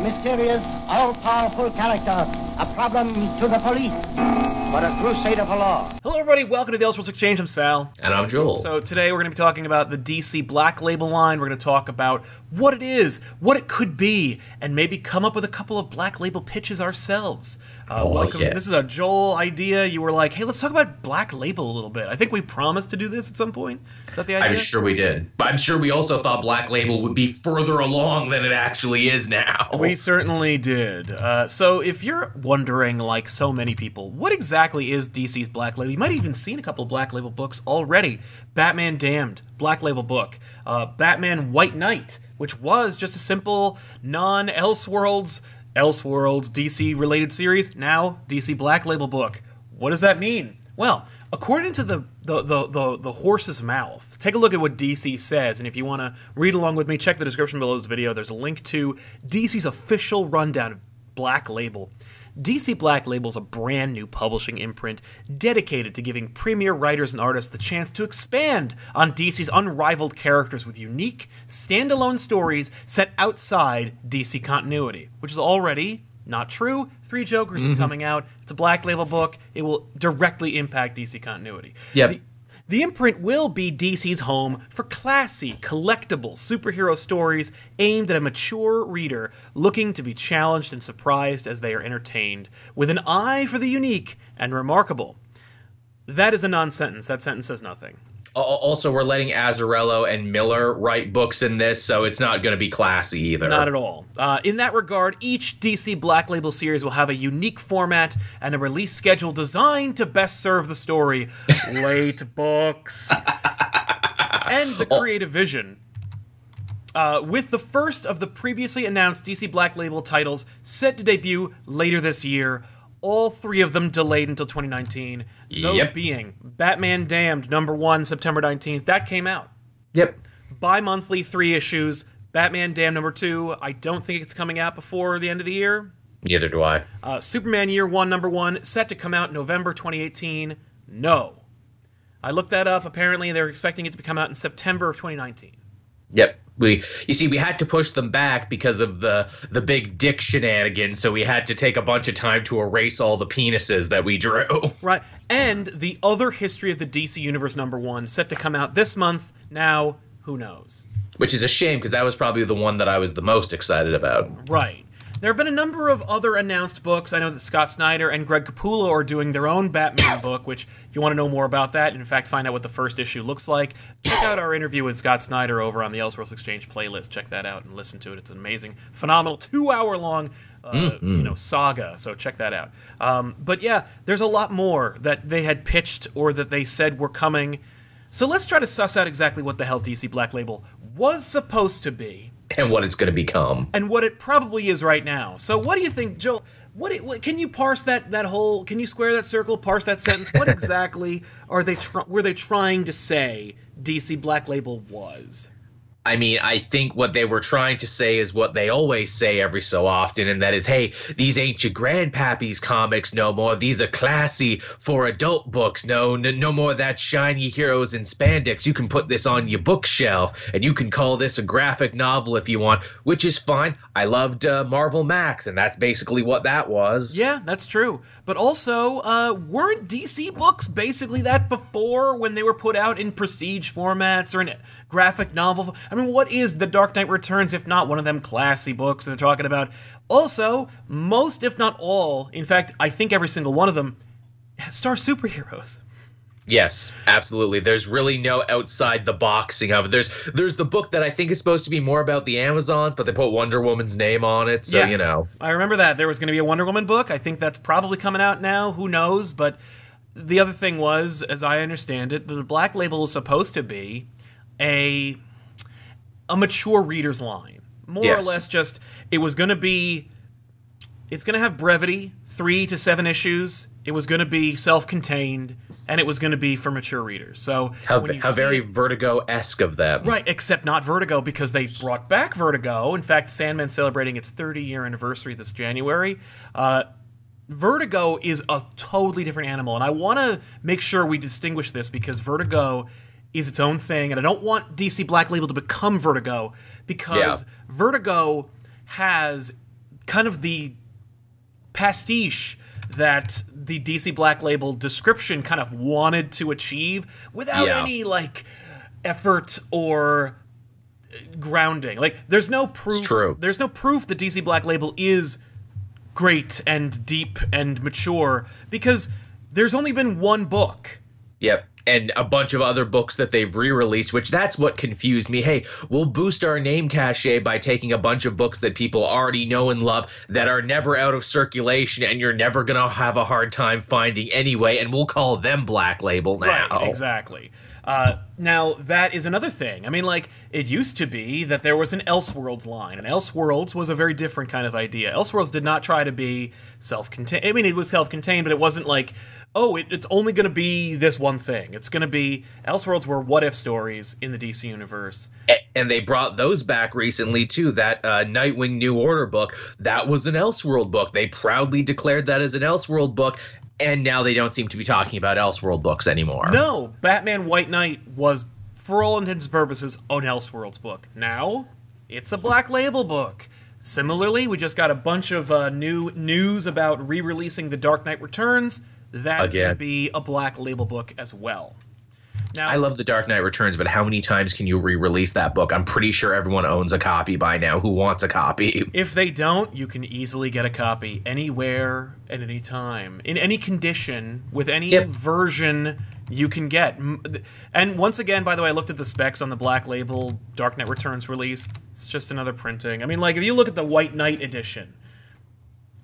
A mysterious, all-powerful character, a problem to the police, but a crusader for law. Hello, everybody. Welcome to the Elseworlds Exchange. I'm Sal. And I'm Joel. So today we're going to be talking about the DC Black Label line. We're going to talk about what it is, what it could be, and maybe come up with a couple of Black Label pitches ourselves. Uh, Oh, welcome. yeah. This is a Joel idea. You were like, "Hey, let's talk about Black Label a little bit." I think we promised to do this at some point. Is that the idea? I'm sure we did. But I'm sure we also thought Black Label would be further along than it actually is now. We certainly did. Uh, so, if you're wondering, like so many people, what exactly is DC's Black Label? You might have even seen a couple of Black Label books already. Batman Damned, Black Label book. Uh, Batman White Knight, which was just a simple non Elseworlds, DC related series. Now, DC Black Label book. What does that mean? Well, according to the the, the, the, the horse's mouth, take a look at what DC says, and if you want to read along with me, check the description below this video. There's a link to DC's official rundown of Black Label. DC Black Label is a brand new publishing imprint dedicated to giving premier writers and artists the chance to expand on DC's unrivaled characters with unique, standalone stories set outside DC continuity, which is already not true. Three Jokers is mm-hmm. coming out. It's a Black Label book. It will directly impact DC continuity. Yep. The- the imprint will be DC's home for classy, collectible superhero stories aimed at a mature reader looking to be challenged and surprised as they are entertained, with an eye for the unique and remarkable. That is a non sentence. That sentence says nothing. Al- Also, we're letting Azzarello and Miller write books in this, so it's not going to be classy either. Not at all. Uh, in that regard, each DC Black Label series will have a unique format and a release schedule designed to best serve the story. Late books. and the creative vision. Uh, with the first of the previously announced DC Black Label titles set to debut later this year, all three of them delayed until 2019. Those Yep. being Batman Damned, number one, September 19th. That came out Yep. bi monthly three issues. Batman Damn number two. I don't think it's coming out before the end of the year. Neither do I. Uh, Superman Year One number one set to come out November 2018. No, I looked that up. Apparently, they're expecting it to come out in September of 2019. Yep. We you see we had to push them back because of the the big dick shenanigans, so we had to take a bunch of time to erase all the penises that we drew. Right, and the other history of the DC Universe number one set to come out this month. Now, who knows? Which is a shame because that was probably the one that I was the most excited about. Right. There have been a number of other announced books. I know that Scott Snyder and Greg Capullo are doing their own Batman book, which, if you want to know more about that, and in fact find out what the first issue looks like, check out our interview with Scott Snyder over on the Elseworlds Exchange playlist. Check that out and listen to it. It's an amazing, phenomenal, two hour long. Uh, You know, saga. So check that out. Um, but yeah, there's a lot more that they had pitched or that they said were coming. So let's try to suss out exactly what the hell DC Black Label was supposed to be And what it's going to become. and what it probably is right now. So, what do you think, Joel? What, what can you parse that that whole? Can you square that circle? Parse that sentence? What exactly are they tr- were they trying to say? DC Black Label was. I mean, I think what they were trying to say is what they always say every so often, and that is, hey, these ain't your grandpappy's comics no more. These are classy for adult books. No, no, no more that shiny heroes in spandex. You can put this on your bookshelf, and you can call this a graphic novel if you want, which is fine. I loved uh, Marvel Max, and that's basically what that was. Yeah, that's true. But also, uh, weren't DC books basically that before when they were put out in prestige formats or in graphic novel? I mean, what is The Dark Knight Returns if not one of them classy books they're talking about? Also, most, if not all, in fact, I think every single one of them star superheroes. Yes, absolutely. There's really no outside the boxing of it. There's there's the book that I think is supposed to be more about the Amazons, but they put Wonder Woman's name on it, so you know. I remember that there was going to be a Wonder Woman book. I think that's probably coming out now. Who knows? But the other thing was, as I understand it, the Black Label was supposed to be a a mature reader's line, more or less. Just it was going to be. It's going to have brevity, three to seven issues. It was going to be self-contained, and it was going to be for mature readers. So How, how see very it- Vertigo esque of them. Right, except not Vertigo because they brought back Vertigo. In fact, Sandman celebrating its 30 year anniversary this January. Uh, Vertigo is a totally different animal, and I want to make sure we distinguish this because Vertigo is its own thing, and I don't want DC Black Label to become Vertigo because Yeah. Vertigo has kind of the pastiche that the DC Black Label description kind of wanted to achieve without Yeah. any like effort or grounding. Like there's no proof true. there's no proof that DC Black Label is great and deep and mature because there's only been one book. Yep. And a bunch of other books that they've re-released, which that's what confused me. Hey, we'll boost our name cachet by taking a bunch of books that people already know and love that are never out of circulation and you're never gonna have a hard time finding anyway, and we'll call them Black Label now. Right, exactly. Uh, now that is another thing. I mean, like it used to be that there was an Elseworlds line, and Elseworlds was a very different kind of idea. Elseworlds did not try to be self-contained. I mean, it was self-contained, but it wasn't like, oh, it, it's only going to be this one thing. It's going to be Elseworlds were what-if stories in the DC universe. And they brought those back recently too. That uh, Nightwing New Order book, that was an Elseworld book. They proudly declared that as an Elseworld book, and now they don't seem to be talking about Elseworld books anymore. No, Batman White Knight was, for all intents and purposes, an Elseworlds book. Now, it's a Black Label book. Similarly, we just got a bunch of uh, new news about re-releasing The Dark Knight Returns. That's going to be a Black Label book as well. Now, I love The Dark Knight Returns, but how many times can you re-release that book? I'm pretty sure everyone owns a copy by now. Who wants a copy? If they don't, you can easily get a copy anywhere at any time, in any condition, with any Yep. version you can get. And once again, by the way, I looked at the specs on the Black Label Dark Knight Returns release. It's just another printing. I mean, like if you look at the White Knight edition,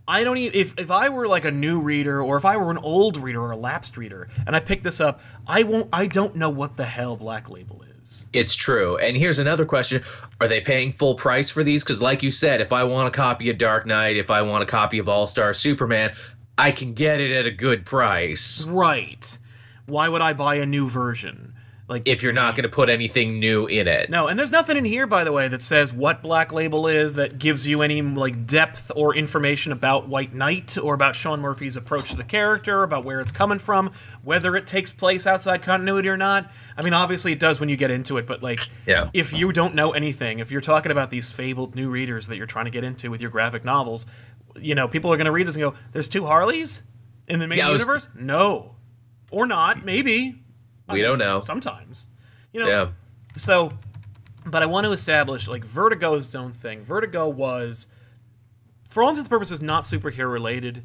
I don't even if if I were like a new reader or if I were an old reader or a lapsed reader and I picked this up, I won't. I don't know what the hell Black Label is. It's true. And here's another question: Are they paying full price for these? Because, like you said, if I want a copy of Dark Knight, if I want a copy of All Star Superman, I can get it at a good price. Right. Why would I buy a new version? Like If you're not going to put anything new in it. No, and there's nothing in here, by the way, that says what Black Label is, that gives you any like depth or information about White Knight or about Sean Murphy's approach to the character, about where it's coming from, whether it takes place outside continuity or not. I mean, obviously it does when you get into it, but like, Yeah. if you don't know anything, if you're talking about these fabled new readers that you're trying to get into with your graphic novels, you know, people are going to read this and go, "There's two Harleys in the main Yeah, I was- universe." No, or not, maybe. We don't know. Sometimes, you know. Yeah. So, but I want to establish like Vertigo is its own thing. Vertigo was, for all intents and purposes, not superhero related.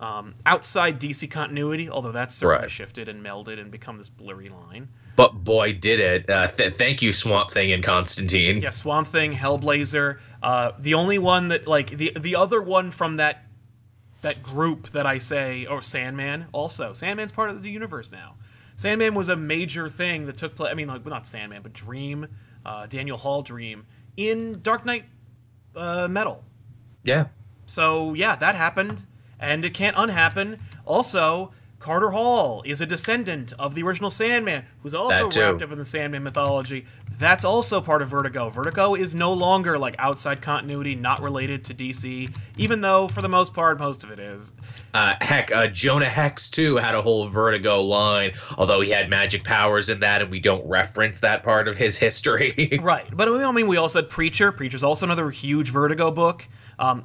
Um, outside DC continuity, although that's certainly Right. shifted and melded and become this blurry line. But boy, did it! Uh, th- thank you, Swamp Thing and Constantine. Yeah, Swamp Thing, Hellblazer. Uh, the only one that like the the other one from that that group that I say, or Sandman. Also, Sandman's part of the universe now. Sandman was a major thing that took place. I mean, like not Sandman, but Dream, uh, Daniel Hall Dream in Dark Knight uh, Metal. Yeah. So yeah, that happened, and it can't unhappen. Also, Carter Hall is a descendant of the original Sandman, who's also wrapped up in the Sandman mythology. That's also part of Vertigo. Vertigo is no longer like outside continuity, not related to DC, even though for the most part, most of it is. Uh, heck, uh, Jonah Hex too had a whole Vertigo line, although he had magic powers in that, and we don't reference that part of his history. Right, but I mean, we also had Preacher. Preacher's also another huge Vertigo book. Um,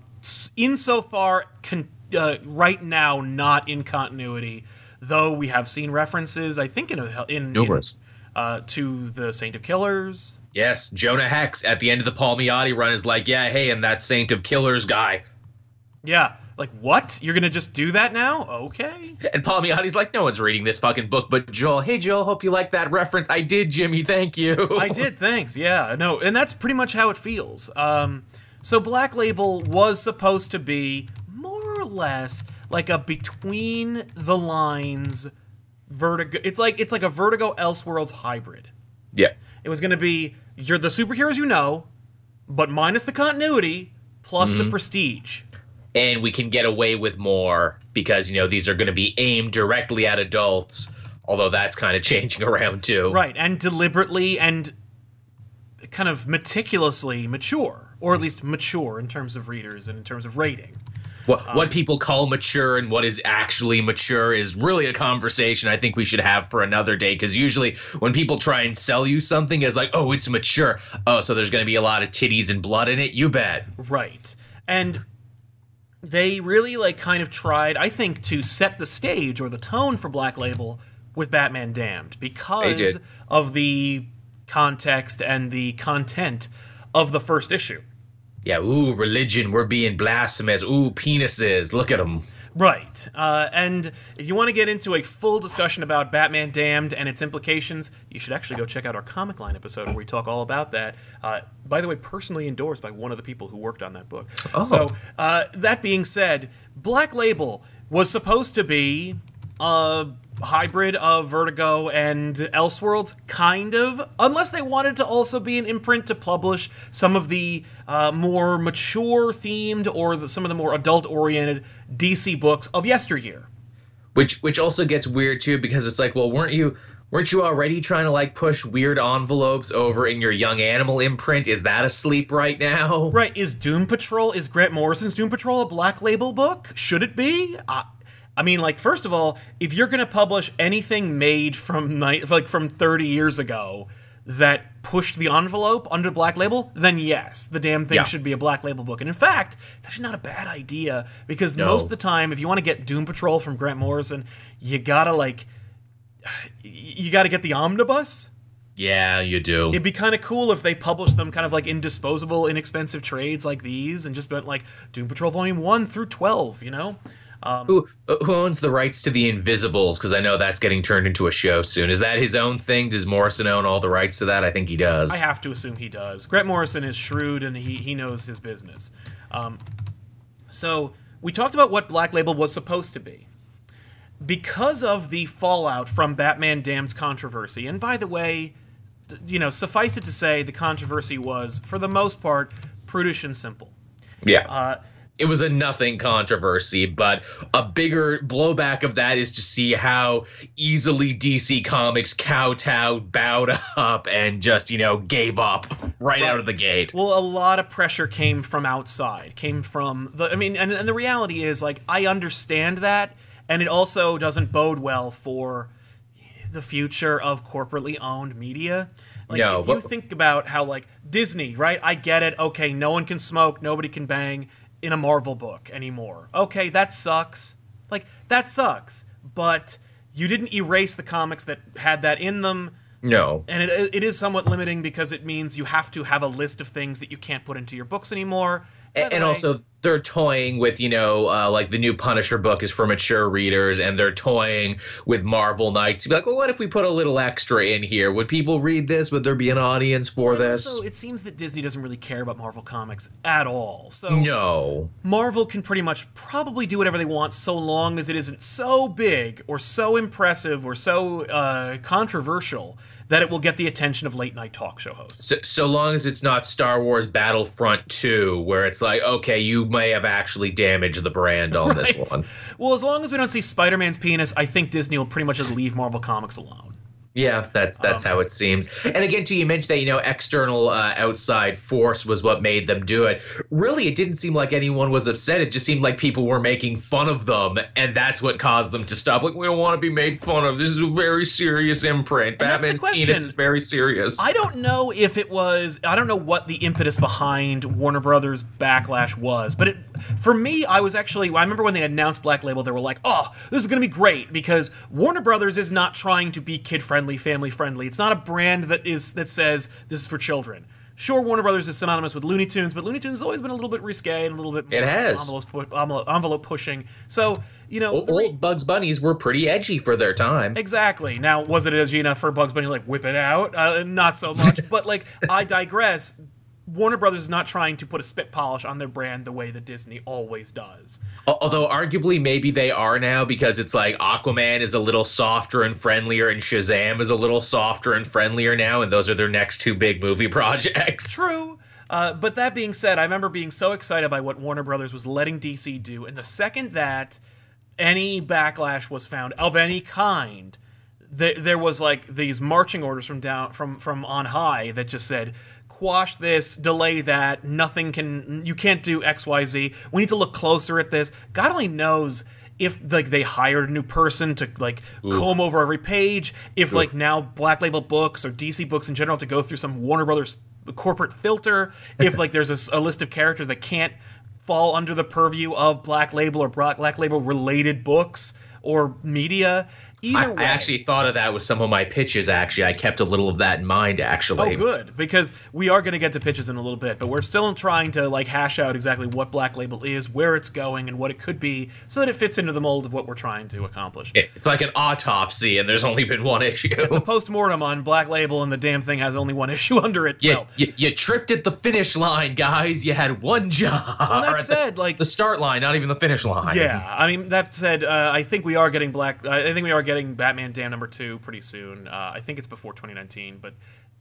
insofar, con- uh, right now, not in continuity, though we have seen references. I think in a, in, in Numerous. uh, to the Saint of Killers. yes, Jonah Hex at the end of the Palmiotti run is like, yeah, hey, and that Saint of Killers guy. Yeah, Like, what? You're gonna just do that now? Okay. And Palmiotti's like, no one's reading this fucking book but Joel. Hey, Joel, hope you like that reference. I did, Jimmy. Thank you. I did, thanks. Yeah, no, and that's pretty much how it feels. Um, so Black Label was supposed to be more or less like a between the lines Vertigo. It's like it's like a Vertigo Elseworlds hybrid. Yeah. It was going to be you're the superheroes you know, but minus the continuity plus the mm-hmm. prestige. And we can get away with more because, you know, these are going to be aimed directly at adults, although that's kind of changing around too. Right, and deliberately and kind of meticulously mature, or at least mature in terms of readers and in terms of rating. What, Um, what people call mature and what is actually mature is really a conversation I think we should have for another day. Because usually, when people try and sell you something as like, "Oh, it's mature," oh, so there's going to be a lot of titties and blood in it. You bet. Right. And they really like kind of tried, I think, to set the stage or the tone for Black Label with Batman Damned because of the context and the content of the first issue. Yeah. Ooh, religion. We're being blasphemous. Ooh, penises. Look at them. Right. Uh, and if you want to get into a full discussion about Batman Damned and its implications, you should actually go check out our comic line episode where we talk all about that. Uh, by the way, personally endorsed by one of the people who worked on that book. Oh. So, uh, that being said, Black Label was supposed to be a hybrid of Vertigo and Elseworlds, kind of, unless they wanted to also be an imprint to publish some of the uh, more mature themed or the, some of the more adult oriented DC books of yesteryear. which which also gets weird too because it's like well weren't you weren't you already trying to like push weird envelopes over in your young animal imprint is that asleep right now Right, is Doom Patrol, is Grant Morrison's Doom Patrol a black label book? Should it be? I, I mean, like, first of all, if you're going to publish anything made from like from 30 years ago that pushed the envelope under black label, then yes, the damn thing Yeah. should be a black label book. And in fact, it's actually not a bad idea because No. most of the time, if you want to get Doom Patrol from Grant Morrison, you gotta like, you gotta get the omnibus. yeah you do It'd be kind of cool if they published them kind of like in disposable, inexpensive trades like these, and just went like Doom Patrol Volume One through Twelve. You know, who who owns the rights to the invisibles because i know that's getting turned into a show soon is that his own thing does morrison own all the rights to that i think he does I have to assume he does. Grant Morrison is shrewd and he he knows his business. Um, so we talked about what Black Label was supposed to be. Because of the fallout from Batman Dam's controversy, and by the way, you know, suffice it to say, the controversy was, for the most part, prudish and simple. yeah Uh, it was a nothing controversy, but a bigger blowback of that is to see how easily DC Comics kowtowed, bowed up, and just, you know, gave up right, out of the gate. Well, a lot of pressure came from outside, came from the. I mean, and, and the reality is, like, I understand that, and it also doesn't bode well for the future of corporately owned media. Like, No, if you but- think about how, like, Disney, right? I get it. Okay, no one can smoke, nobody can bang in a Marvel book anymore. Okay, that sucks. Like, that sucks. But you didn't erase the comics that had that in them No. and it, it is somewhat limiting because it means you have to have a list of things that you can't put into your books anymore. By and way- also they're toying with you know uh, like the new punisher book is for mature readers and they're toying with marvel knights. Be like well what if we put a little extra in here? Would people read this? Would there be an audience for And this? Also, it seems that Disney doesn't really care about Marvel comics at all. So no. Marvel can pretty much probably do whatever they want so long as it isn't so big or so impressive or so uh, controversial that it will get the attention of late night talk show hosts. so, so long as it's not star wars battlefront 2 where it's like okay you may have actually damaged the brand on this one Well, as long as we don't see Spider Man's penis, I think Disney will pretty much just leave Marvel comics alone. Yeah, that's that's Um, how it seems. And again, too, you mentioned that you know external uh, outside force was what made them do it. Really, it didn't seem like anyone was upset. It just seemed like people were making fun of them, and that's what caused them to stop. Like, we don't want to be made fun of. This is a very serious imprint. And that's the Batman's penis is very serious. I don't know if it was. I don't know what the impetus behind Warner Brothers backlash was, but it, for me, I was actually. I remember when they announced Black Label, they were like, "Oh, this is going to be great," because Warner Brothers is not trying to be kid friendly, family friendly. It's not a brand that is that says this is for children. Sure, Warner Brothers is synonymous with Looney Tunes, but Looney Tunes has always been a little bit risque and a little bit It has. envelope, envelope, pushing. So you know, Old, old Bugs Bunnies were pretty edgy for their time. Exactly. Now, was it edgy enough for Bugs Bunny to, like whip it out? Uh, not so much. but like, I digress. Warner Brothers is not trying to put a spit polish on their brand the way that Disney always does. Although arguably maybe they are now because it's like Aquaman is a little softer and friendlier and Shazam is a little softer and friendlier now and those are their next two big movie projects. True. Uh, but that being said, I remember being so excited by what Warner Brothers was letting DC do, and the second that any backlash was found of any kind, th- there was like these marching orders from down from from on high that just said quash this delay that nothing can you can't do xyz we need to look closer at this. God only knows if like they hired a new person to like comb over every page if like now black label books or dc books in general have to go through some warner brothers corporate filter if like there's a list of characters that can't fall under the purview of black label or black, black label related books or media either I, way I actually thought of that with some of my pitches actually. I kept a little of that in mind actually. Oh, good, because we are going to get to pitches in a little bit, but we're still trying to like hash out exactly what Black Label is, where it's going, and what it could be, so that it fits into the mold of what we're trying to accomplish. It's like an autopsy and there's only been one issue. It's a post-mortem on Black Label, and the damn thing has only one issue under it. you, well, you, you tripped at the finish line, guys. You had one job. well, that at the- said, like the start line, not even the finish line. Yeah, I mean that said, uh, I think we are getting Black. I think we are getting Batman Damn number two pretty soon. Uh, I think it's before 2019, but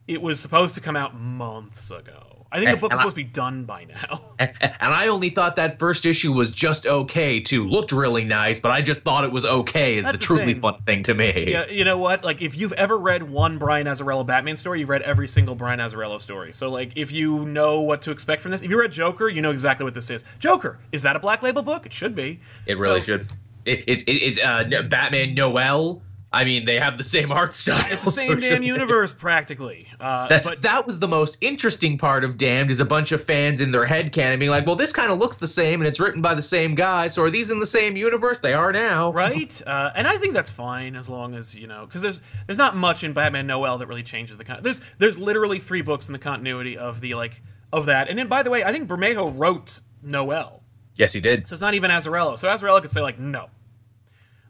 it was supposed to come out months ago. I think the book And is I- supposed to be done by now. And I only thought that first issue was just okay too. Looked really nice, but I just thought it was okay is That's the the truly thing. fun thing to me. Yeah, you know what? Like, if you've ever read one Brian Azzarello Batman story, you've read every single Brian Azzarello story. So, like, if you know what to expect from this, if you read Joker, you know exactly what this is. Joker is that a Black Label book? It should be. It really So, should. Is is uh, Batman Noel. I mean, they have the same art style. It's the so same damn should- universe, practically. Uh, That, but that was the most interesting part of Damned is a bunch of fans in their head canon being like, well, this kind of looks the same and it's written by the same guy, so are these in the same universe? They are now. right? Uh, and I think that's fine as long as you know, because there's there's not much in Batman Noel that really changes the con- there's there's literally three books in the continuity of the like of that. And then by the way, I think Bermejo wrote Noel, Yes, he did. so it's not even Azzarello. So Azzarello could say like no.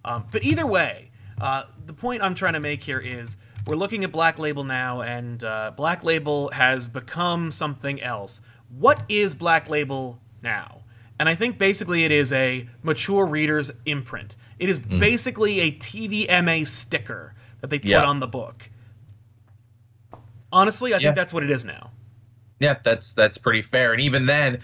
Um, but either way, uh, the point I'm trying to make here is we're looking at Black Label now, and uh, Black Label has become something else. What is Black Label now? And I think basically it is a mature reader's imprint. It is basically a TVMA sticker that they put Yeah. on the book. Honestly, I Yeah. think that's what it is now. Yeah, that's that's pretty fair. And even then,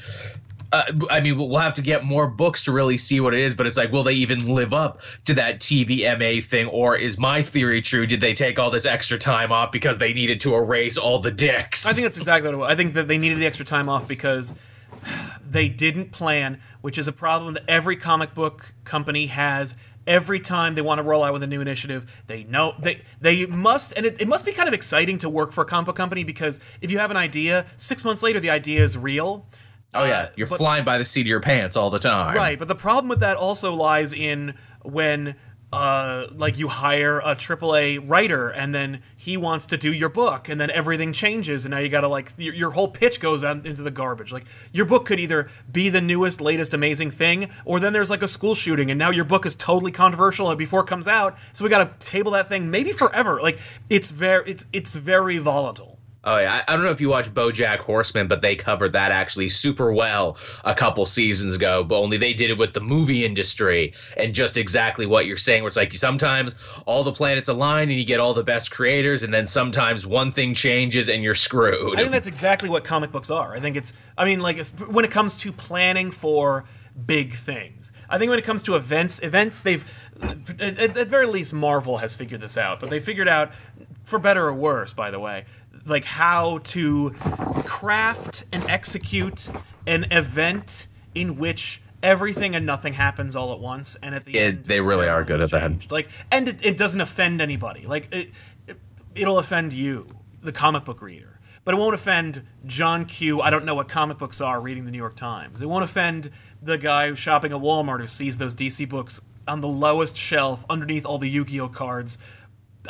uh, I mean, we'll have to get more books to really see what it is. But it's like, will they even live up to that TVMA thing, or is my theory true? Did they take all this extra time off because they needed to erase all the dicks? I think that's exactly what it was. I think that they needed the extra time off because they didn't plan, which is a problem that every comic book company has. Every time they want to roll out with a new initiative, they know they they must, and it, it must be kind of exciting to work for a comic book company because if you have an idea, six months later the idea is real. Oh yeah, Uh, you're but- flying by the seat of your pants all the time. Right, but the problem with that also lies in when uh, like you hire a AAA writer and then he wants to do your book and then everything changes and now you gotta like your, your whole pitch goes out into the garbage. Like your book could either be the newest, latest, amazing thing, or then there's like a school shooting and now your book is totally controversial before it comes out. So we gotta table that thing maybe forever. Like it's very it's it's very volatile. Oh yeah, I, I don't know if you watch BoJack Horseman, but they covered that actually super well a couple seasons ago. But only they did it with the movie industry and just exactly what you're saying. Where it's like sometimes all the planets align and you get all the best creators, and then sometimes one thing changes and you're screwed. I think that's exactly what comic books are. I think it's, I mean, like, when it comes to planning for big things, I think when it comes to events, events, they've, at at very least, Marvel has figured this out, but they figured out, for better or worse, by the way, like how to craft and execute an event in which everything and nothing happens all at once, and at the Yeah, end, they really are good at that. Like, and it, it doesn't offend anybody. Like, it, it, it'll offend you, the comic book reader, but it won't offend John Q. I don't know what comic books are reading the New York Times. It won't offend the guy who's shopping at Walmart who sees those DC books on the lowest shelf underneath all the Yu-Gi-Oh cards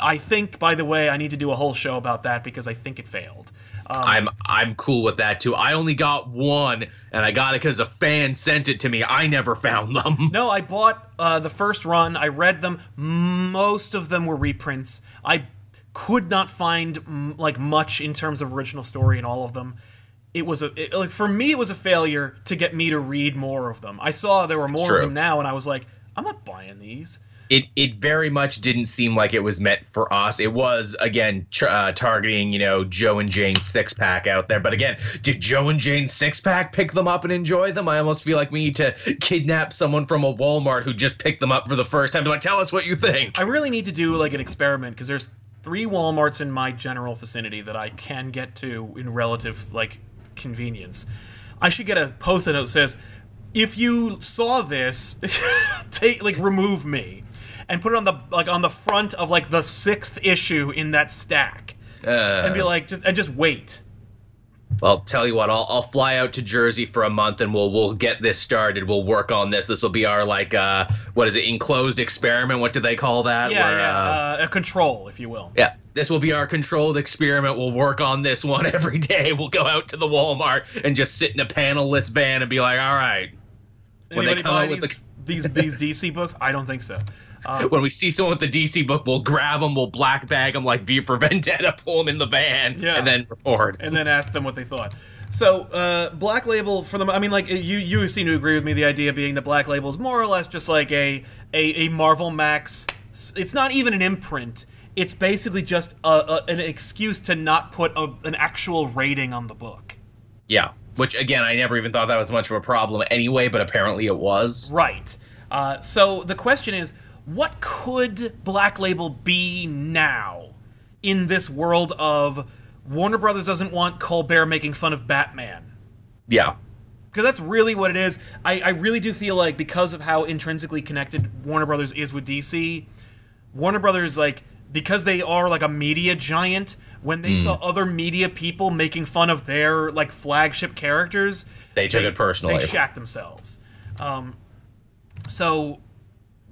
I think, by the way, I need to do a whole show about that because I think it failed. Um, I'm I'm cool with that too. I only got one, and I got it because a fan sent it to me. I never found them. No, I bought uh, the first run. I read them. Most of them were reprints. I could not find like much in terms of original story in all of them. It was a it, like for me, it was a failure to get me to read more of them. I saw there were more of them now, and I was like, I'm not buying these. It it very much didn't seem like it was meant for us. It was again tr- uh, targeting you know Joe and Jane six pack out there. But again, did Joe and Jane six pack pick them up and enjoy them? I almost feel like we need to kidnap someone from a Walmart who just picked them up for the first time. Be like, tell us what you think. I really need to do like an experiment because there's three WalMarts in my general vicinity that I can get to in relative like convenience. I should get a post-it note that says, "If you saw this, take like remove me," and put it on the like on the front of like the sixth issue in that stack, Uh, and be like, just and just wait. I'll tell you what, I'll, I'll fly out to Jersey for a month and we'll we'll get this started. We'll work on this. This will be our like uh what is it, enclosed experiment? What do they call that? Yeah, Where, yeah, uh, uh, a control, if you will. yeah. This will be our controlled experiment. We'll work on this one every day. We'll go out to the Walmart and just sit in a panelless van and be like, all right. When they come buy out with these, these these DC books? I don't think so. Um, When we see someone with the DC book, we'll grab them, we'll black bag them like V for Vendetta, pull them in the van, Yeah. and then report. and then ask them what they thought. So, uh, Black Label for them. I mean, like you, you seem to agree with me. The idea being that Black Label is more or less just like a a, a Marvel Max. It's not even an imprint. It's basically just a, a, an excuse to not put a, an actual rating on the book. Yeah. Which again, I never even thought that was much of a problem anyway, but apparently it was. Right. Uh, so the question is, what could Black Label be now in this world of Warner Brothers doesn't want Colbert making fun of Batman? Yeah. because that's really what it is. I, I really do feel like because of how intrinsically connected Warner Brothers is with DC, Warner Brothers like because they are like a media giant. When they saw other media people making fun of their like flagship characters, They took it personally. They shat themselves. Um, so,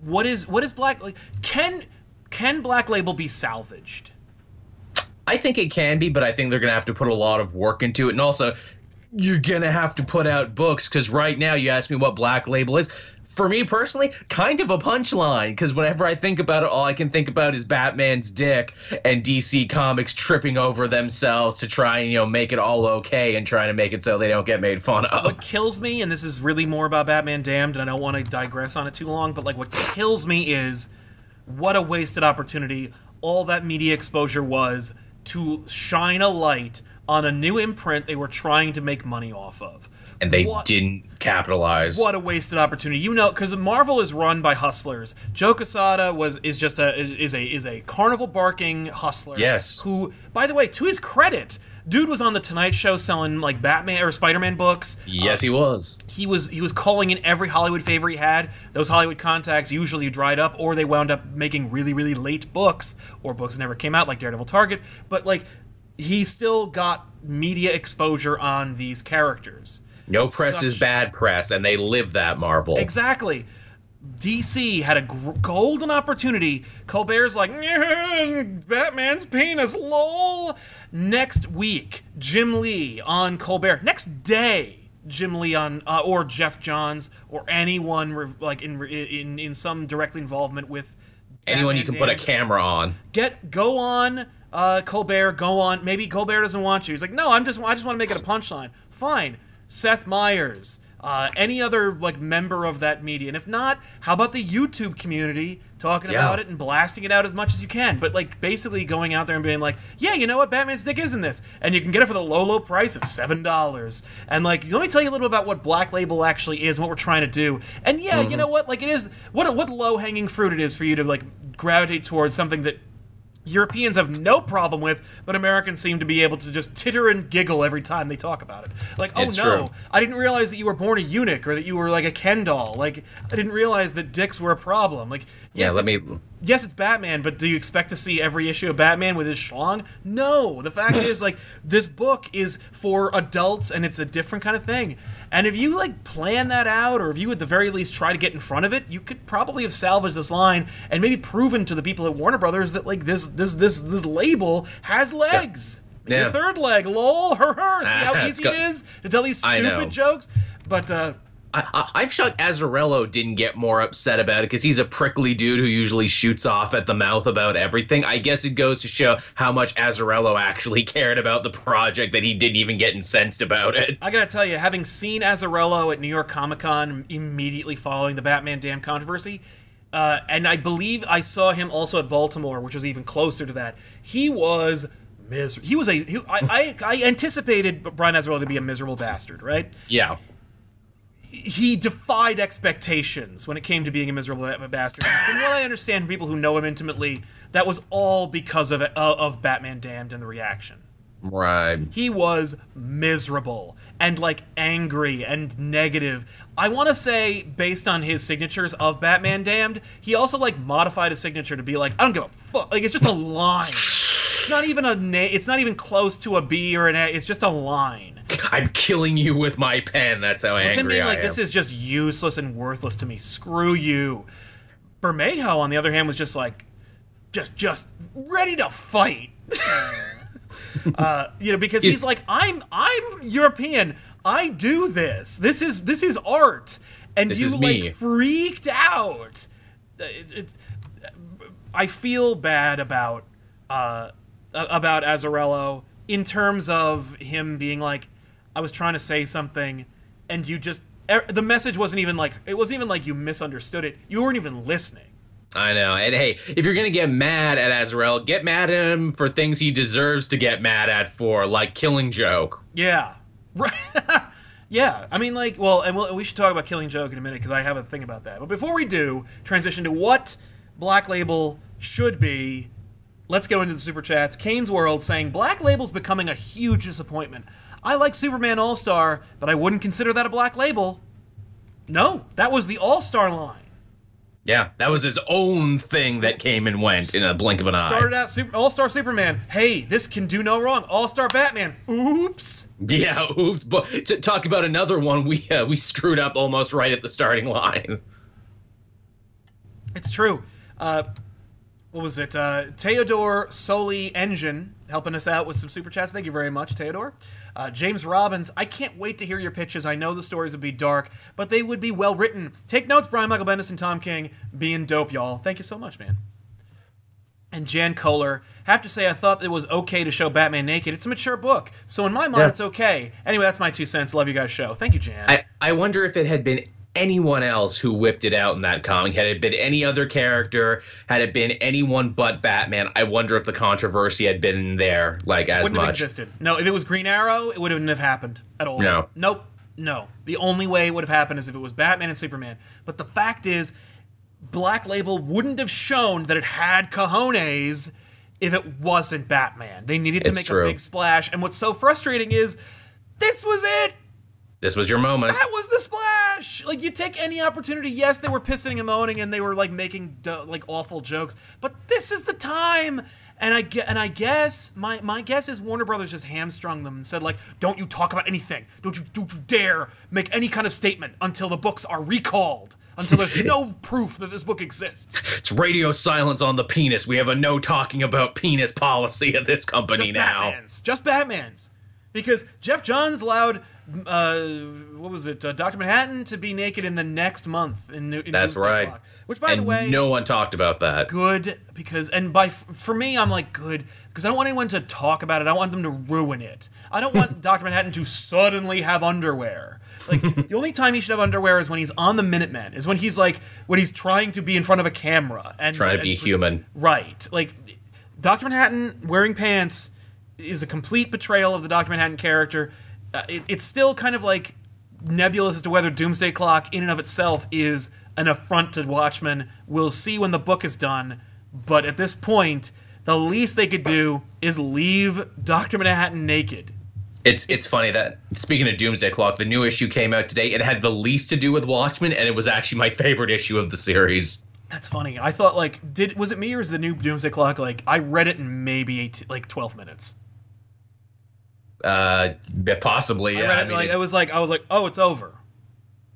what is what is Black? Like, can can Black Label be salvaged? I think it can be, but I think they're to have to put a lot of work into it. And also, you're to have to put out books because right now, you ask me what Black Label is. For me personally, kind of a punchline because whenever I think about it, all I can think about is Batman's dick and DC Comics tripping over themselves to try and, you know, make it all okay and trying to make it so they don't get made fun of. what kills me, and this is really more about Batman Damned, and I don't want to digress on it too long, but like what kills me is what a wasted opportunity all that media exposure was to shine a light on a new imprint they were trying to make money off of. And they What- didn't capitalize. What a wasted opportunity. You know, because Marvel is run by hustlers. Joe Quesada was is just a is a is a carnival barking hustler. Yes. Who, by the way, to his credit, dude was on the Tonight Show selling like Batman or Spider Man books. Yes, Uh, he was. he was he was calling in every Hollywood favor he had. Those Hollywood contacts usually dried up, or they wound up making really really late books, or books that never came out, like Daredevil Target. But like, he still got media exposure on these characters. No press is bad press, and they live that Marvel. Exactly. DC had a gr- golden opportunity. Colbert's like, "Yeah, Batman's penis, lol. Next week, Jim Lee on Colbert. Next day, Jim Lee on, uh, or Geoff Johns, or anyone re- like in in in some direct involvement with Anyone you can put a camera on. Get go on, uh, Colbert. Go on. Maybe Colbert doesn't want you. He's like, no, I'm just I just want to make it a punchline. Fine. Seth Meyers. Uh, any other like member of that media, and if not, how about the YouTube community talking Yeah. about it and blasting it out as much as you can? But like basically going out there and being like, yeah, you know what, Batman's dick is in this, and you can get it for the low, low price of seven dollars. And like, let me tell you a little about what Black Label actually is and what we're trying to do. And yeah, you know what, like it is what what low hanging fruit it is for you to like gravitate towards something that Europeans have no problem with, but Americans seem to be able to just titter and giggle every time they talk about it. Like, oh It's no, true. I didn't realize that you were born a eunuch or that you were like a Ken doll. Like, I didn't realize that dicks were a problem. Like, Yeah, let me yes, it's Batman, but do you expect to see every issue of Batman with his schlong? No. The fact is, like, this book is for adults and it's a different kind of thing. And if you, like, plan that out, or if you at the very least try to get in front of it, you could probably have salvaged this line and maybe proven to the people at Warner Brothers that, like, this this this this label has legs. Yeah. Your third leg, lol, her her. See how easy got- is to tell these stupid jokes? But, uh, I, I'm shocked Azzarello didn't get more upset about it because he's a prickly dude who usually shoots off at the mouth about everything. I guess it goes to show how much Azzarello actually cared about the project that he didn't even get incensed about it. I gotta tell you, having seen Azzarello at New York Comic Con immediately following the Batman Damn controversy, uh, and I believe I saw him also at Baltimore, which was even closer to that. He was mis- He was a. He, I, I I anticipated Brian Azzarello to be a miserable bastard, right? Yeah. He defied expectations when it came to being a miserable ba- bastard. And from what I understand from people who know him intimately, that was all because of uh, of Batman Damned and the reaction. Right. He was miserable and like angry and negative. I want to say, based on his signatures of Batman Damned, he also like modified his signature to be like, I don't give a fuck. Like it's just a line. It's not even a na- It's not even close to a B or an A. It's just a line. I'm killing you with my pen. That's how him angry being I like, am. this is just useless and worthless to me. Screw you. Bermejo, on the other hand, was just like, just, just ready to fight. uh, you know, because he's like, I'm, I'm European. I do this. This is, this is art, and This you like freaked out. It, it, I feel bad about, uh, about Azzarello in terms of him being like, I was trying to say something, and you just er, the message wasn't even like it wasn't even like you misunderstood it. You weren't even listening. I know. And hey, if you're gonna get mad at Azrael, get mad at him for things he deserves to get mad at for, like Killing Joke. Yeah, right. yeah, I mean, like, well, and we'll, we should talk about Killing Joke in a minute because I have a thing about that. But before we do, transition to what Black Label should be. Let's go into the super chats. Kane's World saying Black Label's becoming a huge disappointment. I like Superman All Star, but I wouldn't consider that a Black Label. No, that was the All Star line. Yeah, that was his own thing that came and went in a blink of an eye. Started out Super, All Star Superman. Hey, this can do no wrong. All Star Batman. Oops. Yeah, oops. But to talk about another one, we uh, we screwed up almost right at the starting line. It's true. Uh, what was it? Uh, Theodore Soli Engine helping us out with some super chats. Thank you very much, Theodore. Uh, James Robbins, I can't wait to hear your pitches. I know the stories would be dark, but they would be well written. Take notes, Brian Michael Bendis and Tom King. Being dope, y'all. Thank you so much, man. And Jan Kohler, have to say, I thought it was okay to show Batman naked. It's a mature book, so in my mind, Yeah. it's okay. Anyway, that's my two cents. Love you guys' show. Thank you, Jan. I, I wonder if it had been anyone else who whipped it out in that comic. Had it been any other character, had it been anyone but Batman, I wonder if the controversy had been there like as wouldn't have existed. No, if it was Green Arrow, it wouldn't have happened at all. No. Nope. No. The only way it would have happened is if it was Batman and Superman. But the fact is, Black Label wouldn't have shown that it had cojones if it wasn't Batman. They needed to It's make true. a big splash. And what's so frustrating is this was it. This was your moment. That was the splash. Like you take any opportunity. Yes, they were pissing and moaning, and they were like making like awful jokes. But this is the time. And I get, and I guess my my guess is Warner Brothers just hamstrung them and said like, "Don't you talk about anything. Don't you don't you dare make any kind of statement until the books are recalled. Until there's no proof that this book exists." It's radio silence on the penis. We have a no talking about penis policy at this company Just now. Batman's. Just Batman's. Because Geoff Johns allowed, uh, what was it, uh, Dr. Manhattan to be naked in the next month. In, New- in That's Doomsday right. Clock. Which, by and the way, no one talked about that. good because, and by for me, I'm like good because I don't want anyone to talk about it. I want them to ruin it. I don't want Dr. Manhattan to suddenly have underwear. Like the only time he should have underwear is when he's on the Minutemen. Is when he's like when he's trying to be in front of a camera and Trying to be human. Right. Like Dr. Manhattan wearing pants is a complete betrayal of the Dr. Manhattan character. Uh, it, it's still kind of like nebulous as to whether Doomsday Clock, in and of itself, is an affront to Watchmen. We'll see when the book is done, but at this point, the least they could do is leave Dr. Manhattan naked. It's it's funny that speaking of Doomsday Clock, the new issue came out today. It had the least to do with Watchmen, and it was actually my favorite issue of the series. That's funny. I thought like, did was it me or is the new Doomsday Clock like I read it in maybe eight, like twelve minutes. Uh, possibly. Yeah. I read it I mean, like it- it was like I was like, oh, it's over.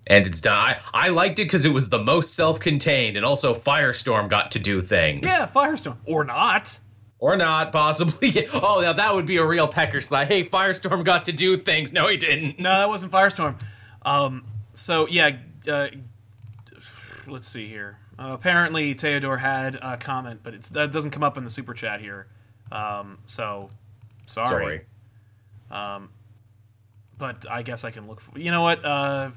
and it's done. I, I liked it because it was the most self-contained, and also Firestorm got to do things. Yeah, Firestorm or not. Or not, possibly. Oh, now that would be a real pecker slide. Hey, Firestorm got to do things. No, he didn't. No, that wasn't Firestorm. Um, so yeah, uh, let's see here. Uh, apparently, Theodore had a comment, but it's that doesn't come up in the super chat here. Um, so sorry. Sorry. But I guess I can look for. You know what? Uh,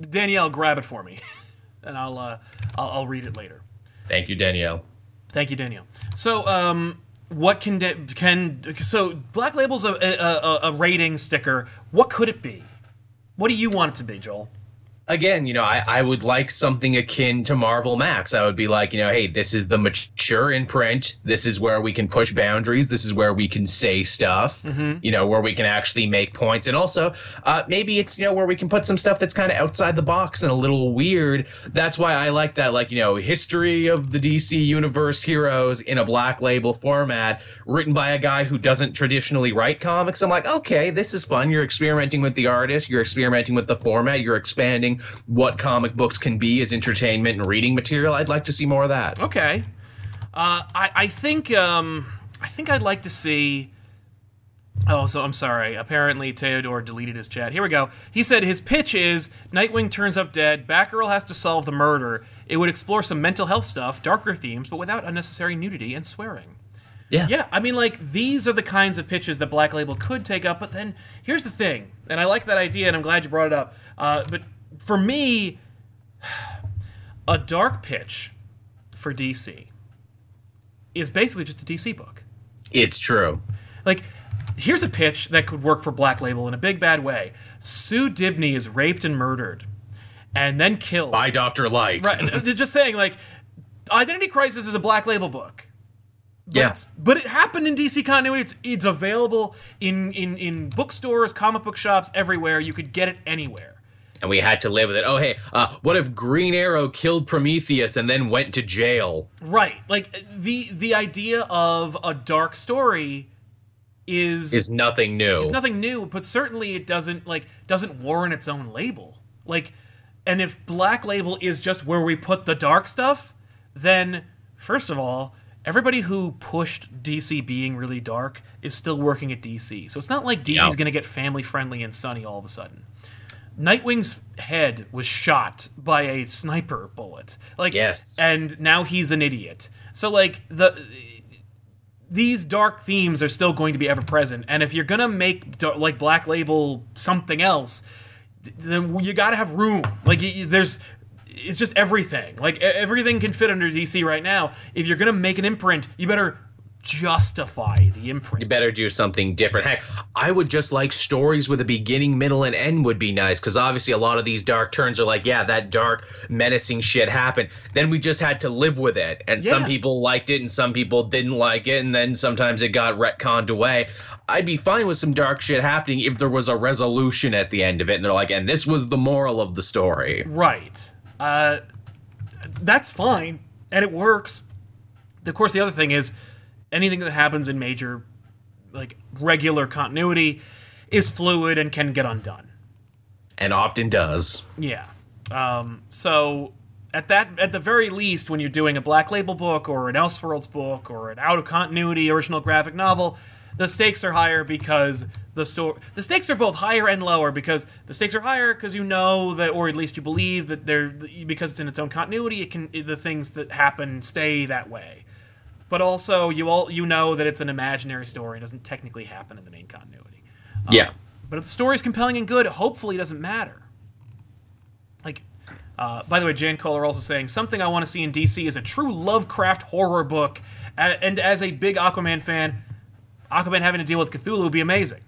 Danielle, grab it for me, and I'll, uh, I'll I'll read it later. Thank you, Danielle. Thank you, Danielle. So, um, what can da- can so Black Label's a, a, a rating sticker. What could it be? What do you want it to be, Joel? Again, you know, I, I would like something akin to Marvel Max. I would be like, you know, hey, this is the mature imprint. This is where we can push boundaries. This is where we can say stuff, you know, where we can actually make points. And also, uh, maybe it's, you know, where we can put some stuff that's kind of outside the box and a little weird. That's why I like that, like, you know, history of the DC Universe heroes in a black label format written by a guy who doesn't traditionally write comics. I'm like, okay, this is fun. You're experimenting with the artist, you're experimenting with the format, you're expanding what comic books can be as entertainment and reading material. I'd like to see more of that. Okay. Uh, I I think um I think I'd like to see. Oh, so I'm sorry. Apparently, Theodore deleted his chat. Here we go. He said his pitch is Nightwing turns up dead, Batgirl has to solve the murder. It would explore some mental health stuff, darker themes, but without unnecessary nudity and swearing. Yeah. Yeah, I mean, like, these are the kinds of pitches that Black Label could take up, but then here's the thing, and I like that idea, and I'm glad you brought it up. Uh, but for me, a dark pitch for DC is basically just a DC book. It's true. Like, here's a pitch that could work for Black Label in a big bad way. Sue Dibney is raped and murdered, and then killed. By Dr. Light. Right. just saying, like, Identity Crisis is a Black Label book. But, Yeah. but it happened in DC continuity. It's it's available in, in in bookstores, comic book shops, everywhere. You could get it anywhere. And we had to live with it. Oh, hey, uh, what if Green Arrow killed Prometheus and then went to jail? Right. Like the the idea of a dark story is Is nothing new. It's nothing new, but certainly it doesn't like doesn't warrant its own label. Like, and if Black Label is just where we put the dark stuff, then first of all, everybody who pushed DC being really dark is still working at DC. So it's not like DC's Yeah. going to get family friendly and sunny all of a sudden. Nightwing's head was shot by a sniper bullet. Like Yes. and now he's an idiot. So like the these dark themes are still going to be ever present. And if you're gonna make like Black Label something else, then you got to have room. Like there's, it's just everything. Like everything can fit under DC right now. If you're gonna make an imprint, you better justify the imprint. You better do something different. Heck, I would just like stories with a beginning, middle, and end would be nice because obviously a lot of these dark turns are like, yeah, that dark, menacing shit happened. Then we just had to live with it, and some people liked it and some people didn't like it, and then sometimes it got retconned away. I'd be fine with some dark shit happening if there was a resolution at the end of it, and they're like, and this was the moral of the story. Right. Uh, that's fine, and it works. Of course, the other thing is anything that happens in major, like regular continuity, is fluid and can get undone. And often does. Yeah. Um, so at that, at the very least, when you're doing a Black Label book or an Elseworlds book or an out of continuity original graphic novel, the stakes are higher because the store The stakes are both higher and lower because the stakes are higher because you know that, or at least you believe that they're because it's in its own continuity. It can the things that happen stay that way. But also, you all you know that it's an imaginary story. It doesn't technically happen in the main continuity. yeah. But if the story is compelling and good, hopefully it doesn't matter. Like, uh, by the way, Jan Kohler also saying something I want to see in DC is a true Lovecraft horror book. A- and as a big Aquaman fan, Aquaman having to deal with Cthulhu would be amazing.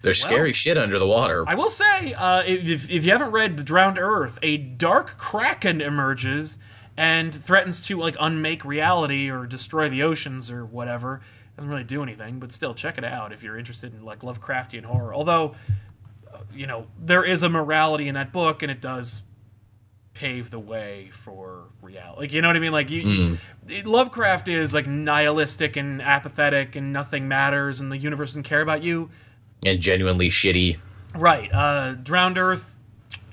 There's scary shit under the water. I will say, uh, if, if you haven't read The Drowned Earth, a dark kraken emerges and threatens to like unmake reality or destroy the oceans or whatever. Doesn't really do anything, but still check it out if you're interested in like Lovecraftian horror. Although, uh, you know, there is a morality in that book, and it does pave the way for reality. Like you know what I mean? Like you, you- Lovecraft is like nihilistic and apathetic, and nothing matters, and the universe doesn't care about you. And genuinely shitty. Right. Uh, Drowned Earth.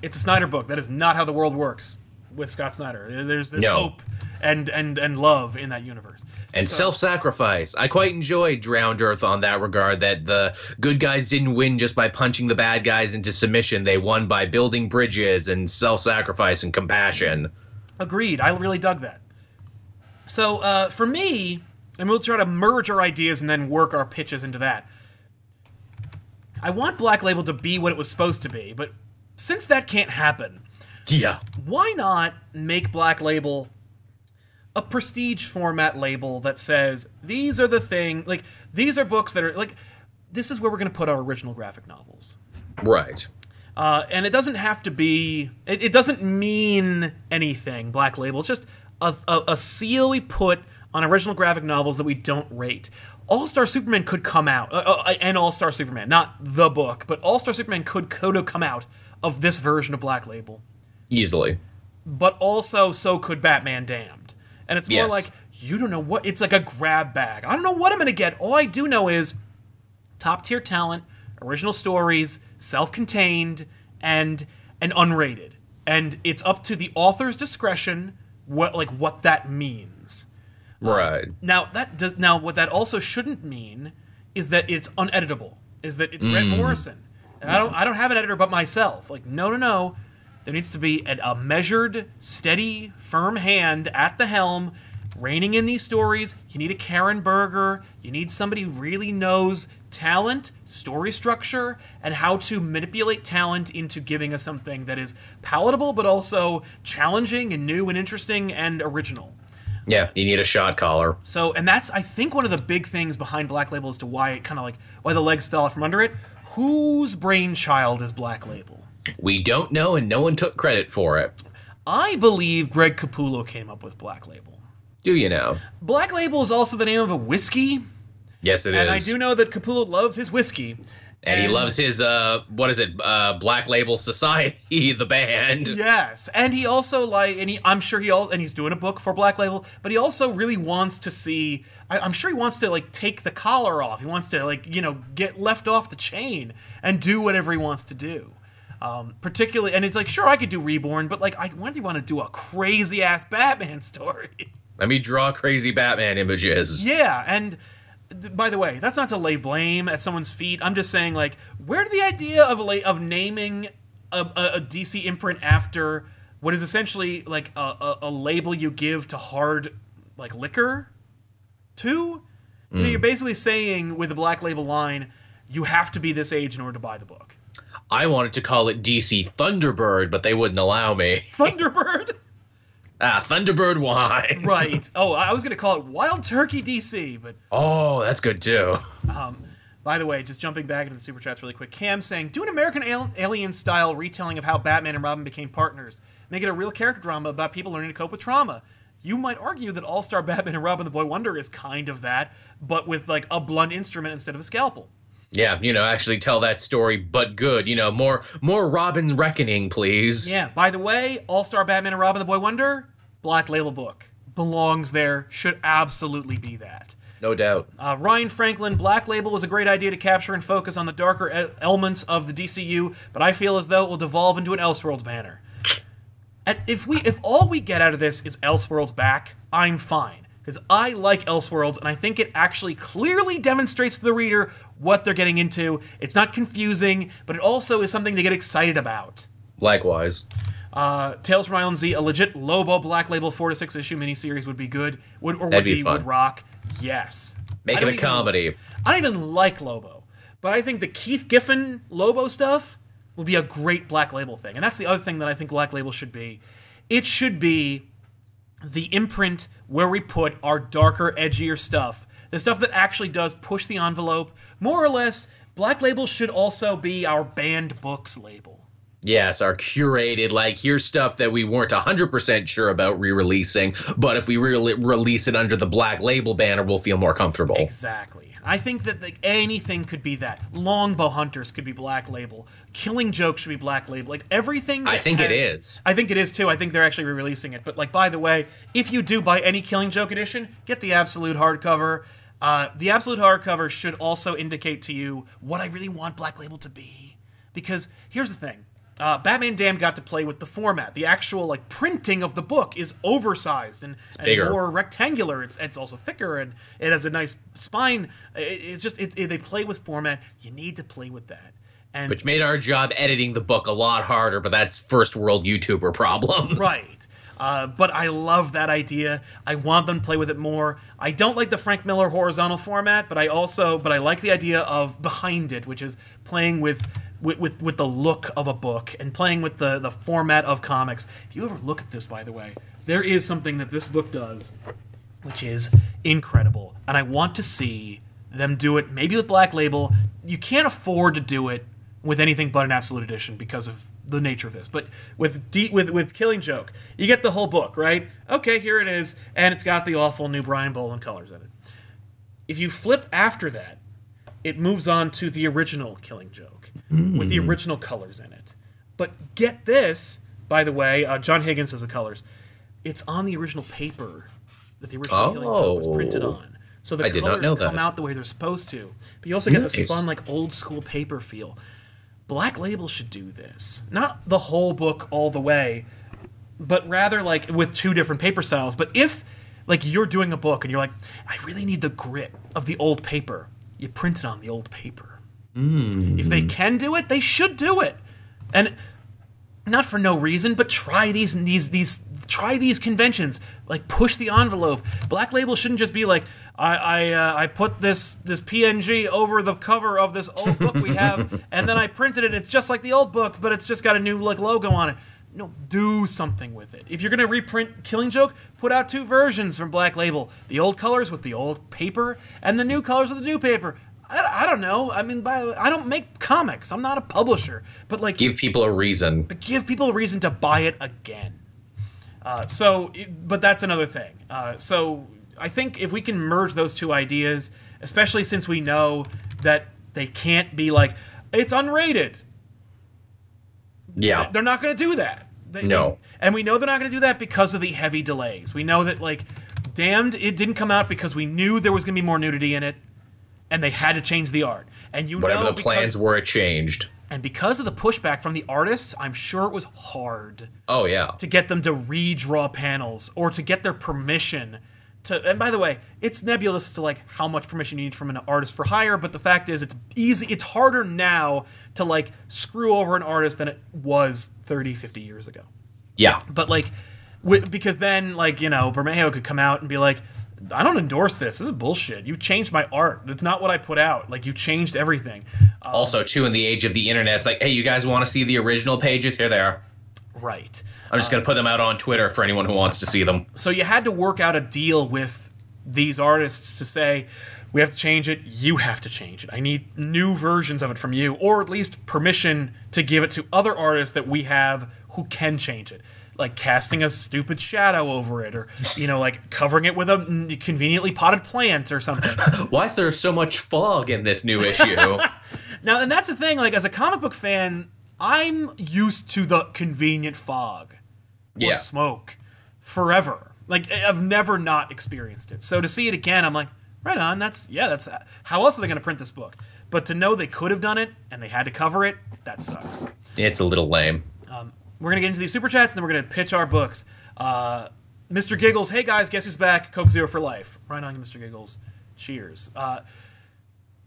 It's a Snyder book. That is not how the world works with Scott Snyder. There's there's No. hope and and and love in that universe. And So- self-sacrifice. I quite enjoyed Drowned Earth on that regard. That the good guys didn't win just by punching the bad guys into submission. They won by building bridges and self-sacrifice and compassion. Agreed. I really dug that. So uh, for me, and we'll try to merge our ideas and then work our pitches into that. I want Black Label to be what it was supposed to be, but since that can't happen, Yeah. why not make Black Label a prestige format label that says these are the thing like these are books that are like this is where we're going to put our original graphic novels. Right. Uh, and it doesn't have to be. It, it doesn't mean anything. Black Label. It's just a, a, a seal we put on original graphic novels that we don't rate. All Star Superman could come out, uh, uh, and All Star Superman, not the book, but All Star Superman could could have come out of this version of Black Label. Easily. But also, so could Batman Damned. And it's more Yes. like you don't know what. It's like a grab bag. I don't know what I'm gonna get. All I do know is top tier talent, original stories, self-contained, and and unrated. And it's up to the author's discretion what like what that means. Um, right. Now that does, now what that also shouldn't mean is that it's uneditable. Is that it's Grant mm. Morrison. And I don't I don't have an editor but myself. Like no no no. There needs to be a, a measured, steady, firm hand at the helm, reining in these stories. You need a Karen Berger. You need somebody who really knows talent, story structure, and how to manipulate talent into giving us something that is palatable but also challenging and new and interesting and original. Yeah. You need a shot caller. So, and that's I think one of the big things behind Black Label as to why it kind of like why the legs fell out from under it. Whose brainchild is Black Label? We don't know, and no one took credit for it. I believe Greg Capullo came up with Black Label. Do you know? Black Label is also the name of a whiskey, Yes, it is. and I do know that Capullo loves his whiskey. And he loves his uh, what is it? Uh, Black Label Society, the band. Yes, and he also like, and he, I'm sure he all, and he's doing a book for Black Label, but he also really wants to see. I, I'm sure he wants to like take the collar off. He wants to like you know get left off the chain and do whatever he wants to do. Um, particularly, and it's like, sure, I could do Reborn, but like, I when do you want to do a crazy ass Batman story? Let me draw crazy Batman images. Yeah, and by the way, that's not to lay blame at someone's feet. I'm just saying, like, where did the idea of of naming a, a, a DC imprint after what is essentially like a, a, a label you give to hard like liquor to? You know, you're basically saying with the Black Label line, you have to be this age in order to buy the book. I wanted to call it DC Thunderbird, but they wouldn't allow me. Thunderbird, Ah, Thunderbird wine. right? Oh, I was gonna call it Wild Turkey DC, but Oh, that's good too. Um, by the way, just jumping back into the super chats really quick. Cam saying, do an American al- Alien style retelling of how Batman and Robin became partners. Make it a real character drama about people learning to cope with trauma. You might argue that All Star Batman and Robin the Boy Wonder is kind of that, but with like a blunt instrument instead of a scalpel. Yeah, you know, actually tell that story, but good. You know, more more Robin Reckoning, please. Yeah. By the way, All Star Batman and Robin the Boy Wonder, Black Label book belongs there. Should absolutely be that. No doubt. Uh, Ryan Franklin, Black Label was a great idea to capture and focus on the darker e- elements of the DCU, but I feel as though it will devolve into an Elseworlds banner. At, if we, if all we get out of this is Elseworlds back, I'm fine because I like Elseworlds and I think it actually clearly demonstrates to the reader what they're getting into. It's not confusing, but it also is something to get excited about. Likewise. Uh, Tales from Island Z, a legit Lobo Black Label four to six issue miniseries would be good. Would or would That'd be be, would rock. Yes. Make it a even- comedy. I don't even like Lobo, but I think the Keith Giffen Lobo stuff will be a great Black Label thing. And that's the other thing that I think Black Label should be. It should be the imprint where we put our darker, edgier stuff. The stuff that actually does push the envelope. More or less, Black Label should also be our banned books label. Yes, our curated, like, here's stuff that we weren't 100% sure about re releasing, but if we re release it under the black label banner, we'll feel more comfortable. Exactly. I think that like, anything could be that. Longbow Hunters could be Black Label. Killing Joke should be Black Label. Like everything. I think it has- is. I think it is too. I think they're actually re-releasing it. But like, by the way, if you do buy any Killing Joke edition, get the absolute hardcover. Uh, the absolute hardcover should also indicate to you what I really want Black Label to be. Because here's the thing. Uh, Batman Damned got to play with the format. The actual like printing of the book is oversized and, and more rectangular. It's it's also thicker and it has a nice spine. It, it's just it, it- they play with format. You need to play with that. And Which made our job editing the book a lot harder, but that's first world YouTuber problems. right. Uh, but I love that idea. I want them to play with it more. I don't like the Frank Miller horizontal format, but I also but I like the idea of behind it, which is playing with with, with, with the look of a book and playing with the, the format of comics. If you ever look at this, by the way, there is something that this book does, which is incredible. And I want to see them do it maybe with Black Label. You can't afford to do it with anything but an absolute edition because of the nature of this. But with with with Killing Joke, you get the whole book, right? Okay, here it is, and it's got the awful new Brian Boland colors in it. If you flip after that, it moves on to the original Killing Joke with the original colors in it. But get this, by the way, uh, John Higgins has the colors. It's on the original paper that the original Killing Joke was printed Oh. on. So the I colors come that. out the way they're supposed to. But you also get this fun, like old school paper feel. Black Label should do this. Not the whole book all the way, but rather like with two different paper styles. But if like you're doing a book and you're like, I really need the grit of the old paper, you print it on the old paper. If they can do it, they should do it. And not for no reason, but try these these these try these conventions. Like push the envelope. Black Label shouldn't just be like I I uh, I put this this PNG over the cover of this old book we have, and then I printed it. It's just like the old book, but it's just got a new like logo on it. No, do something with it. If you're gonna reprint Killing Joke, put out two versions from Black Label: the old colors with the old paper, and the new colors with the new paper. I, I don't know. I mean, by, I don't make comics. I'm not a publisher, but like Give people a reason. but give people a reason to buy it again. Uh, so, but that's another thing. Uh, so, I think if we can merge those two ideas, especially since we know that they can't be like it's unrated, Yeah. they're not going to do that. They- No. they- and we know they're not going to do that because of the heavy delays. We know that like Damned, it didn't come out because we knew there was going to be more nudity in it, and they had to change the art. And you Whatever know the plans because, were, it changed. and because of the pushback from the artists, I'm sure it was hard Oh, yeah. to get them to redraw panels or to get their permission to and by the way it's nebulous to like how much permission you need from an artist for hire but the fact is it's easy it's harder now to like screw over an artist than it was 30 50 years ago Yeah. but like because then like you know Bermejo could come out and be like I don't endorse this. This is bullshit. You changed my art. It's not what I put out. Like you changed everything. Um, also, too, in the age of the internet, it's like, hey, you guys want to see the original pages? Here they are. Right. I'm just going to uh, put them out on Twitter for anyone who wants to see them. so you had to work out a deal with these artists to say we have to change it you have to change it i need new versions of it from you or at least permission to give it to other artists that we have who can change it like casting a stupid shadow over it or you know like covering it with a conveniently potted plant or something Why is there so much fog in this new issue? now and that's the thing like as a comic book fan i'm used to the convenient fog or yeah. smoke forever. Like I've never not experienced it. So to see it again, I'm like, right on. That's yeah. That's how else are they going to print this book? But to know they could have done it and they had to cover it, that sucks. It's a little lame. Um, We're gonna get into these super chats and then we're gonna pitch our books. Uh, Mr. Giggles, hey guys, guess who's back? Coke Zero for life. Right on, Mr. Giggles. Cheers. Uh,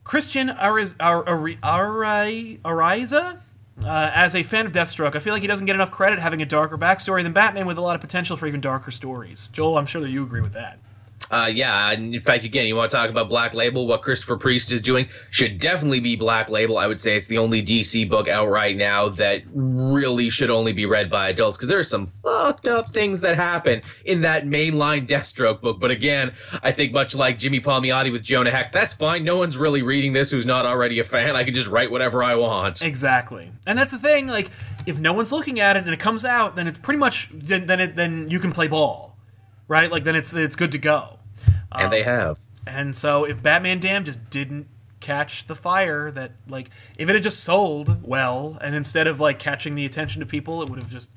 Christian Ariz- Ar- Ari- Ari- Ariza, uh, as a fan of Deathstroke, I feel like he doesn't get enough credit having a darker backstory than Batman with a lot of potential for even darker stories. Joel, I'm sure that you agree with that. Uh, yeah, in fact, again, you want to talk about Black Label? What Christopher Priest is doing should definitely be Black Label. I would say it's the only DC book out right now that really should only be read by adults because there are some fucked up things that happen in that mainline Deathstroke book. But again, I think much like Jimmy Palmiotti with Jonah Hex, that's fine. No one's really reading this who's not already a fan. I can just write whatever I want. Exactly, and that's the thing. Like, if no one's looking at it and it comes out, then it's pretty much then then, it, then you can play ball, right? Like then it's it's good to go. And they um, have. And so if Batman Dam just didn't catch the fire that like if it had just sold well and instead of like catching the attention of people it would have just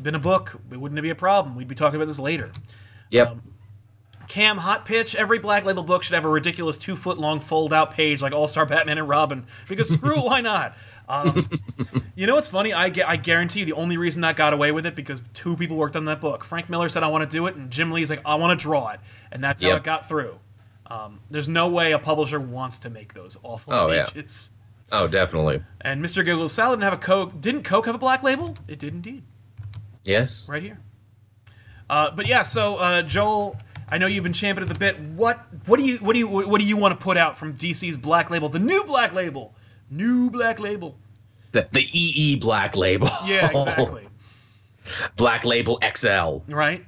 been a book it wouldn't be a problem we'd be talking about this later Yep. Um, cam hot pitch every black label book should have a ridiculous two foot long fold out page like all star batman and robin because screw it why not um, you know what's funny I, gu- I guarantee you the only reason that got away with it because two people worked on that book frank miller said i want to do it and jim lee's like i want to draw it and that's how Yep. it got through um, there's no way a publisher wants to make those awful Oh, yeah. pages oh, definitely. and mr giggles salad didn't have a coke didn't coke have a black label it did indeed Yes. right here. Uh, but yeah, so uh, Joel, I know you've been championing the bit. What what do you what do you what do you want to put out from DC's Black Label, the new Black Label, new Black Label? The, the EE Black Label. Yeah, exactly. Black Label XL. right.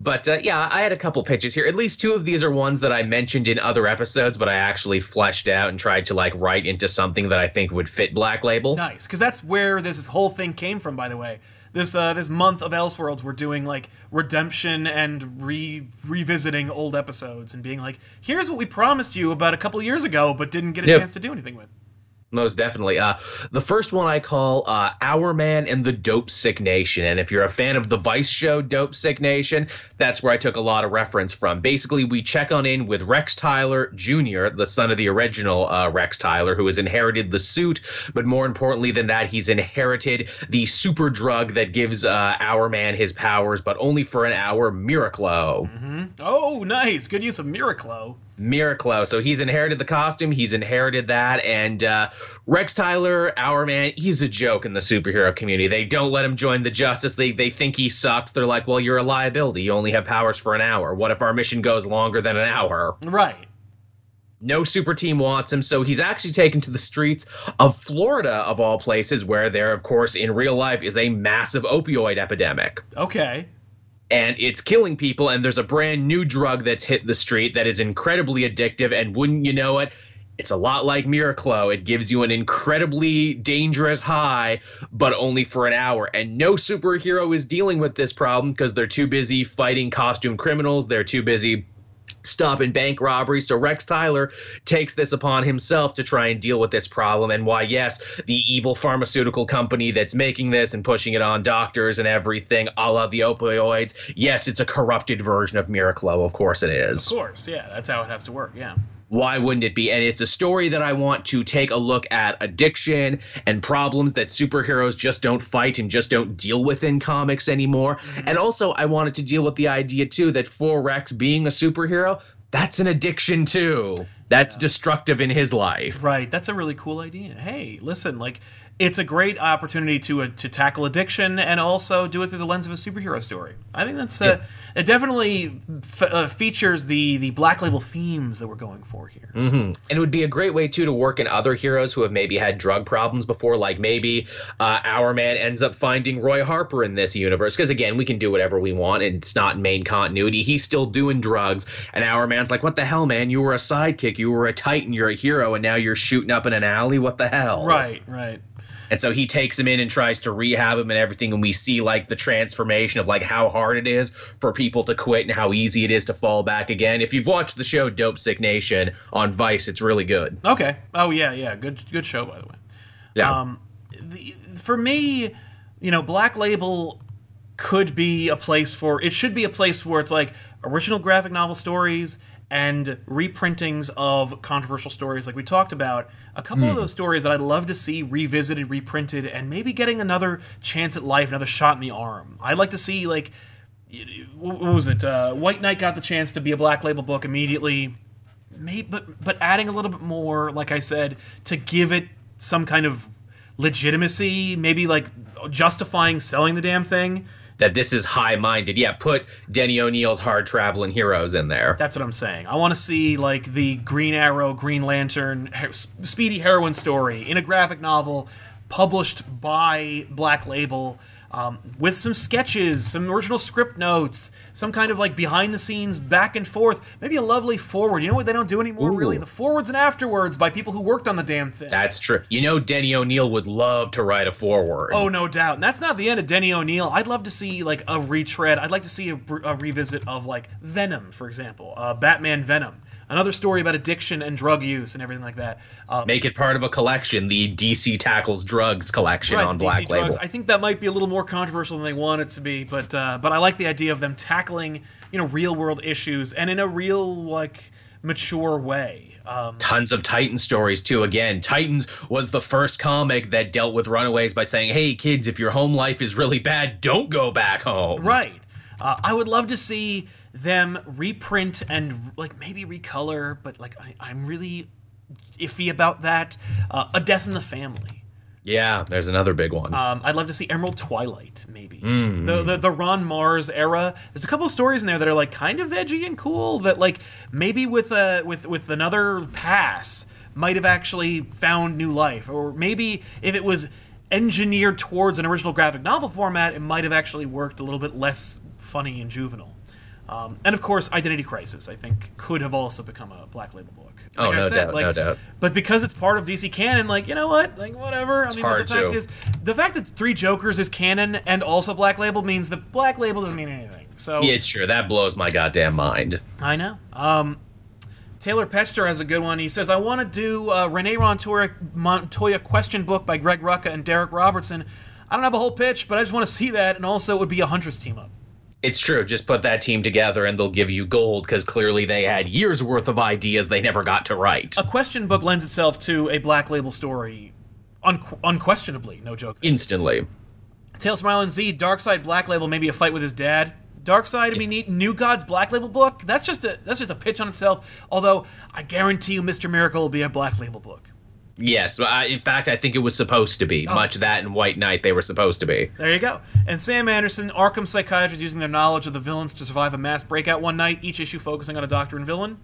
But uh, yeah, I had a couple pitches here. At least two of these are ones that I mentioned in other episodes, but I actually fleshed out and tried to like write into something that I think would fit Black Label. Nice, because that's where this whole thing came from. By the way, this uh, this month of Elseworlds, we're doing like redemption and re revisiting old episodes and being like, here's what we promised you about a couple years ago, but didn't get a Yep. chance to do anything with. Most definitely. Uh, the first one I call uh, Hourman and the Dope Sick Nation. And if you're a fan of the Vice show Dope Sick Nation, that's where I took a lot of reference from. Basically, we check on in with Rex Tyler Jr., the son of the original uh, Rex Tyler, who has inherited the suit. But more importantly than that, he's inherited the super drug that gives uh, Hourman his powers, but only for an hour, Miraclo. Oh, nice, good use of Miraclo. Miraclo. So he's inherited the costume, he's inherited that, and uh, Rex Tyler, Hourman, he's a joke in the superhero community. They don't let him join the Justice League. They think he sucks. They're like, well, you're a liability. You only have powers for an hour. What if our mission goes longer than an hour? Right. No super team wants him, so he's actually taken to the streets of Florida, of all places, where there, of course, in real life is a massive opioid epidemic Okay. And it's killing people and there's a brand new drug that's hit the street that is incredibly addictive and wouldn't you know it it's a lot like Miraclo. It gives you an incredibly dangerous high, but only for an hour. And no superhero is dealing with this problem because they're too busy fighting costume criminals. They're too busy stopping bank robberies. So Rex Tyler takes this upon himself to try and deal with this problem. And why, yes, the evil pharmaceutical company that's making this and pushing it on doctors and everything, a la the opioids, yes, it's a corrupted version of Miraclo. Of course it is Of course, yeah, that's how it has to work. Yeah. Why wouldn't it be? And it's a story that I want to take a look at addiction and problems that superheroes just don't fight and just don't deal with in comics anymore. Mm-hmm. And also, I wanted to deal with the idea too that for Rex being a superhero, that's an addiction too. That's destructive in his life. Right. That's a really cool idea. Hey, listen, like it's a great opportunity to uh, to tackle addiction and also do it through the lens of a superhero story. I think that's uh, it. Definitely f- uh, features the the black label themes that we're going for here. And it would be a great way too to work in other heroes who have maybe had drug problems before. Like maybe uh, Hourman ends up finding Roy Harper in this universe because again, we can do whatever we want, and it's not main continuity. He's still doing drugs, and Hourman's like, "What the hell, man? You were a sidekick, you were a titan, you're a hero, and now you're shooting up in an alley. What the hell?" Right. Right. And so he takes him in and tries to rehab him and everything. And we see like the transformation of like how hard it is for people to quit and how easy it is to fall back again. If you've watched the show Dope Sick Nation on Vice, it's really good. Okay. Oh yeah, yeah. Good good show by the way. Yeah. Um, the, for me, you know, Black Label could be a place for. It should be a place where it's like original graphic novel stories and reprintings of controversial stories, like we talked about. A couple of those stories that I'd love to see revisited, reprinted, and maybe getting another chance at life, another shot in the arm. I'd like to see like. What was it? Uh, White Knight got the chance to be a Black Label book immediately maybe but but adding a little bit more like i said to give it some kind of legitimacy maybe like justifying selling the damn thing that this is high minded. Yeah, put Denny O'Neil's hard traveling heroes in there. That's what I'm saying. I want to see like the Green Arrow, Green Lantern, Speedy heroine story in a graphic novel published by Black Label. Um, with some sketches, some original script notes, some kind of like behind the scenes back and forth, maybe a lovely forward. You know what they don't do anymore, Ooh. really? The forwards and afterwards by people who worked on the damn thing. That's true. You know, Denny O'Neil would love to write a forward. Oh, no doubt. And that's not the end of Denny O'Neil. I'd love to see like a retread. I'd like to see a, a revisit of like Venom, for example, uh, Batman Venom. Another story about addiction and drug use and everything like that. Um, Make it part of a collection, the DC Tackles Drugs collection right, on Black DC Label. drugs. I think that might be a little more controversial than they want it to be, but uh, but I like the idea of them tackling you know real world issues and in a real like mature way. Um, Tons of Titan stories too. Again, Titans was the first comic that dealt with runaways by saying, "Hey kids, if your home life is really bad, don't go back home." Right. Uh, I would love to see them reprint and like maybe recolor, but like I, I'm really iffy about that. Uh, a Death in the Family. Yeah, there's another big one. Um, I'd love to see Emerald Twilight, maybe the, the the Ron Marz era. There's a couple of stories in there that are like kind of edgy and cool. That like maybe with a with with another pass might have actually found new life, or maybe if it was engineered towards an original graphic novel format, it might have actually worked a little bit less funny and juvenile. Um, and of course, Identity Crisis, I think, could have also become a Black Label book. Oh, Like I no said, doubt, like, no doubt. But because it's part of DC canon, like you know what, like whatever. I mean, but the fact to. is, the fact that Three Jokers is canon and also Black Label means that Black Label doesn't mean anything. So yeah, it's true. That blows my goddamn mind. I know. Um, Taylor Petcher has a good one. He says, "I want to do a Renee Montoya, Montoya question book by Greg Rucka and Darick Robertson. I don't have a whole pitch, but I just want to see that, and also it would be a Huntress team up." It's true. Just put that team together and they'll give you gold because clearly they had years worth of ideas they never got to write. A question book lends itself to a Black Label story, un- unquestionably. No joke. there. Instantly. Tales from Island Z, Darkseid Black Label, maybe a fight with his dad. Darkseid would be neat. New Gods Black Label book. That's just a that's just a pitch on itself. Although I guarantee you, Mr. Miracle will be a Black Label book. Yes. I, in fact, I think it was supposed to be. Much that and White Knight, they were supposed to be. There you go. And Sam Anderson, Arkham psychiatrists using their knowledge of the villains to survive a mass breakout one night. Each issue focusing on a doctor and villain.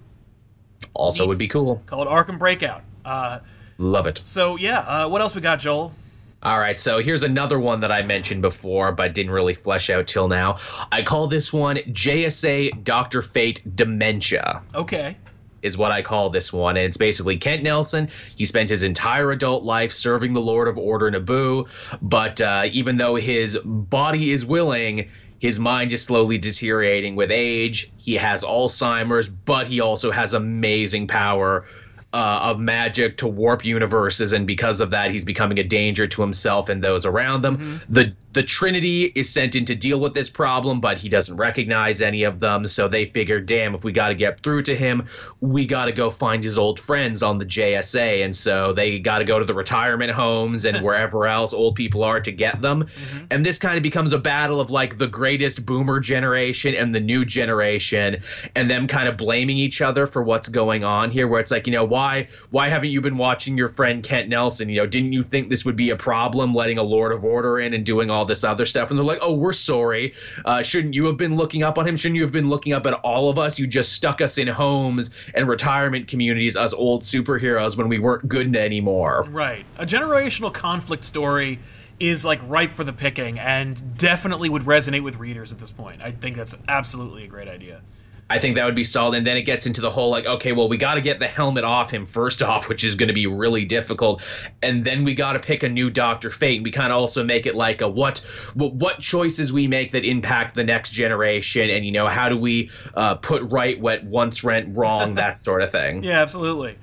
Also, Neat. would be cool. Called Arkham Breakout. Uh, Love it. so yeah, uh, what else we got, Joel? All right, so here's another one that I mentioned before, but didn't really flesh out till now. I call this one JSA Doctor Fate Dementia. Okay. Is what I call this one. And it's basically Kent Nelson. He spent his entire adult life serving the Lord of Order Nabu, but uh, even though his body is willing, his mind is slowly deteriorating with age. He has Alzheimer's, but he also has amazing power. Uh, of magic to warp universes, and because of that, he's becoming a danger to himself and those around them. The the Trinity is sent in to deal with this problem, but he doesn't recognize any of them. So they figure, damn, if we got to get through to him, we got to go find his old friends on the JSA. And so they got to go to the retirement homes and wherever else old people are to get them. Mm-hmm. And this kind of becomes a battle of like the greatest boomer generation and the new generation, and them kind of blaming each other for what's going on here. Where it's like, you know, why why haven't you been watching your friend Kent Nelson? You know, didn't you think this would be a problem letting a Lord of Order in and doing all this other stuff? And they're like, oh, we're sorry. Uh, shouldn't you have been looking up on him? Shouldn't you have been looking up at all of us? You just stuck us in homes and retirement communities, as old superheroes, when we weren't good anymore. Right. A generational conflict story is like ripe for the picking and definitely would resonate with readers at this point. I think that's absolutely a great idea. I think that would be solid. And then it gets into the whole like, okay, well, we got to get the helmet off him first off, which is going to be really difficult. And then we got to pick a new Doctor Fate. We kind of also make it like a what, what, what choices we make that impact the next generation, and you know, how do we uh, put right what once went wrong, that sort of thing. Yeah, absolutely.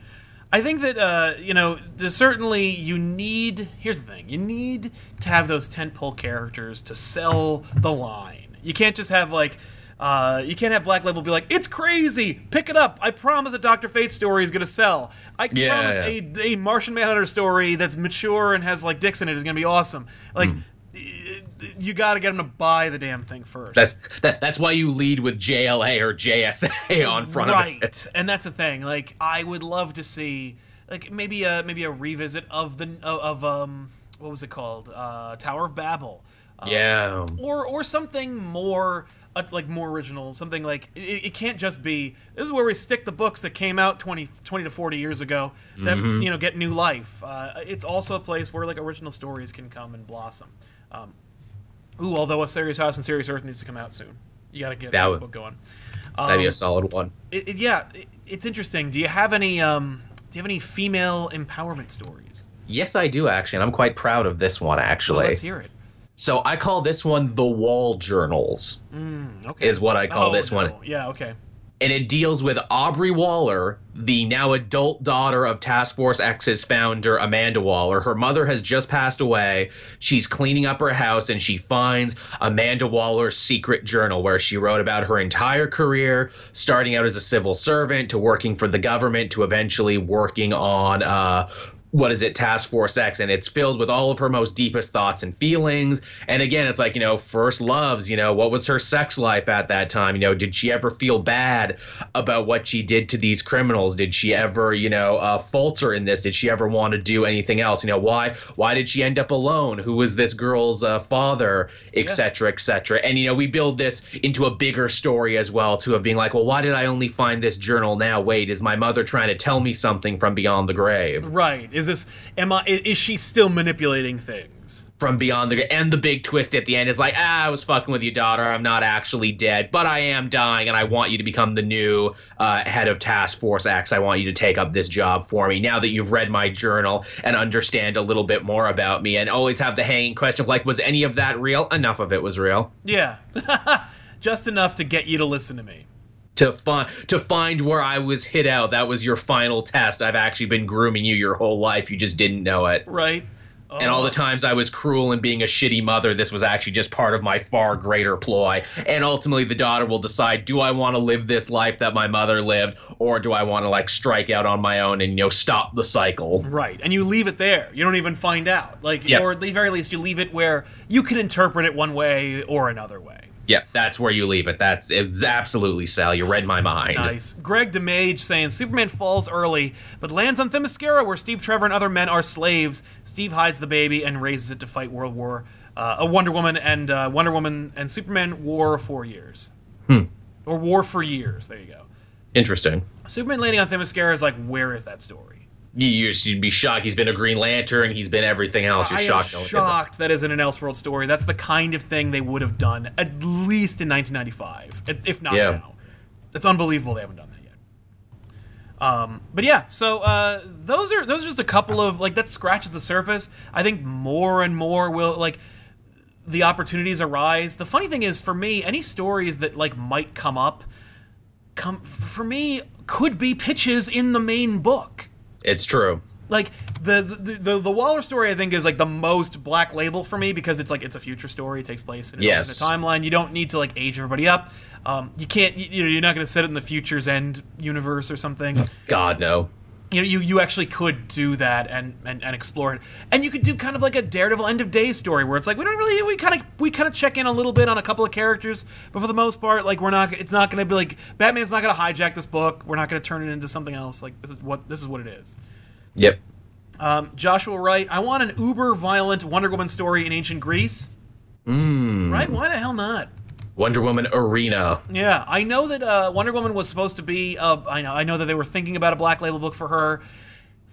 I think that uh, you know, certainly you need. Here's the thing: you need to have those tentpole characters to sell the line. You can't just have like. Uh, you can't have Black Label be like, it's crazy. Pick it up. I promise a Doctor Fate story is gonna sell. I Yeah, promise yeah. a, a Martian Manhunter story that's mature and has like dicks in it is gonna be awesome. Like, you got to get them to buy the damn thing first. That's that, that's why you lead with JLA or JSA on front right. of it. Right, and that's the thing. Like, I would love to see like maybe a maybe a revisit of the of, of um what was it called uh, Tower of Babel. yeah. or or something more uh, like more original something like it, it can't just be this is where we stick the books that came out 20, 20 to 40 years ago that you know get new life. Uh, it's also a place where like original stories can come and blossom. Um, ooh although a serious house and serious earth needs to come out soon. You gotta get That that would- book going. That'd be Um, a solid one. it, it- yeah it, it's interesting. Do you have any um do you have any female empowerment stories? Yes, I do actually, and I'm quite proud of this one Well, actually. let's hear it so I call this one the Wall Journals, okay is what I call Oh, this one. no. yeah okay and it deals with Aubrey Waller, the now adult daughter of Task Force X's founder Amanda Waller. Her mother has just passed away. She's cleaning up her house and she finds Amanda Waller's secret journal where she wrote about her entire career, starting out as a civil servant to working for the government to eventually working on uh what is it, Task Force X, and it's filled with all of her most deepest thoughts and feelings. And again, it's like, you know, first loves, you know, what was her sex life at that time? You know, did she ever feel bad about what she did to these criminals? Did she ever, you know, uh, falter in this? Did she ever want to do anything else? You know, why why did she end up alone? Who was this girl's uh, father, et cetera, et cetera? And, you know, we build this into a bigger story as well, too, of being like, well, why did I only find this journal now? Wait, is my mother trying to tell me something from beyond the grave? Right. Is this am I is she still manipulating things? from beyond the and the big twist at the end is like ah i was fucking with your daughter i'm not actually dead but i am dying and i want you to become the new uh, head of task force x i want you to take up this job for me now that you've read my journal and understand a little bit more about me and always have the hanging question of like was any of that real enough of it was real Yeah. Just enough to get you to listen to me. To find to find where i was hit out that was your final test i've actually been grooming you your whole life you just didn't know it Right? and all the oh. times I was cruel and being a shitty mother, this was actually just part of my far greater ploy. And ultimately, the daughter will decide: do I want to live this life that my mother lived, or do I want to like strike out on my own and you know stop the cycle? Right. And you leave it there. You don't even find out. Like Yep. or at the very least you leave it where you can interpret it one way or another way. Yep, that's where you leave it. That's it's absolutely Sal. You read my mind. Nice. Greg DeMage saying Superman falls early, but lands on Themyscira where Steve Trevor and other men are slaves. Steve hides the baby and raises it to fight World War. Uh, a Wonder Woman and uh, Wonder Woman and Superman war for years. Or war for years. There you go. Interesting. Superman landing on Themyscira is like, where is that story? You, should be shocked. He's been a Green Lantern. He's been everything else. You're I shocked. am no one did that. shocked that isn't an Elseworld story. That's the kind of thing they would have done at least in 1995, if- if not Yeah. now. It's unbelievable they haven't done that yet. Um, but yeah, so uh, those are those are just a couple of like that scratches the surface. I think more and more will like the opportunities arise. The funny thing is, for me, any stories that like might come up, come for me could be pitches in the main book It's true. like the, the the the Waller story I think is like the most black label for me because it's like it's a future story. It takes place in, Yes. a timeline. You don't need to like age everybody up. Um, you can't you, you know you're not going to set it in the future's end universe or something. God no. You know you, you actually could do that and, and and explore it. And you could do kind of like a Daredevil end of day story where it's like we don't really we kind of we kind of check in a little bit on a couple of characters, but for the most part like we're not it's not going to be like Batman's not going to hijack this book. We're not going to turn it into something else. Like this is what this is what it is. Yep. Um, Joshua Wright, I want an uber violent Wonder Woman story in ancient Greece. Mm. Right? Why the hell not? Wonder Woman arena. Yeah, I know that uh, Wonder Woman was supposed to be. Uh, I know, I know that they were thinking about a Black Label book for her.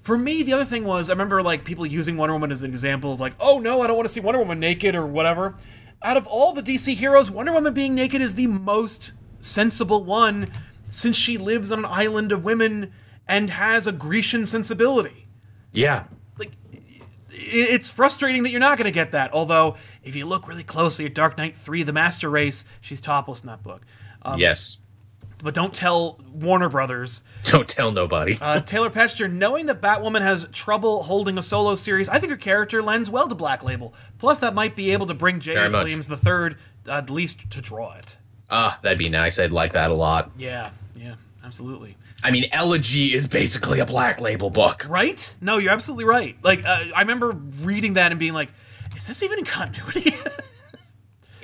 For me, the other thing was I remember like people using Wonder Woman as an example of like, oh no, I don't want to see Wonder Woman naked or whatever. Out of all the DC heroes, Wonder Woman being naked is the most sensible one, since she lives on an island of women and has a Grecian sensibility. Yeah. It's frustrating that you're not going to get that. Although, if you look really closely at Dark Knight 3, The Master Race, she's topless in that book. Um, yes. But don't tell Warner Brothers. Don't tell nobody. Uh, Taylor Petcher, knowing that Batwoman has trouble holding a solo series, I think her character lends well to Black Label. Plus, that might be able to bring much. Williams III at least to draw it. Ah, that'd be nice. I'd like that a lot. Yeah, yeah, absolutely. I mean, Elegy is basically a black label book. Right? No, you're absolutely right. Like, uh, I remember reading that and being like, is this even in continuity?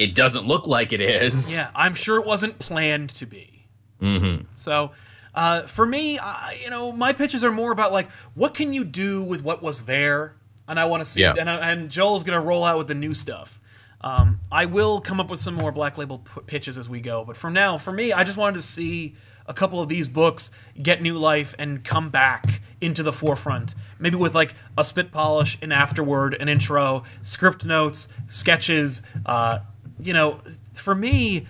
It doesn't look like it is. Yeah, I'm sure it wasn't planned to be. Mm-hmm. So, uh, for me, I, you know, my pitches are more about like what can you do with what was there, and I want to see. Yeah. And, I, and Joel's gonna roll out with the new stuff. Um, I will come up with some more Black Label p- pitches as we go, but for now, for me, I just wanted to see a couple of these books get new life and come back into the forefront. Maybe with like a spit polish, an afterword, an intro, script notes, sketches. Uh, you know, for me,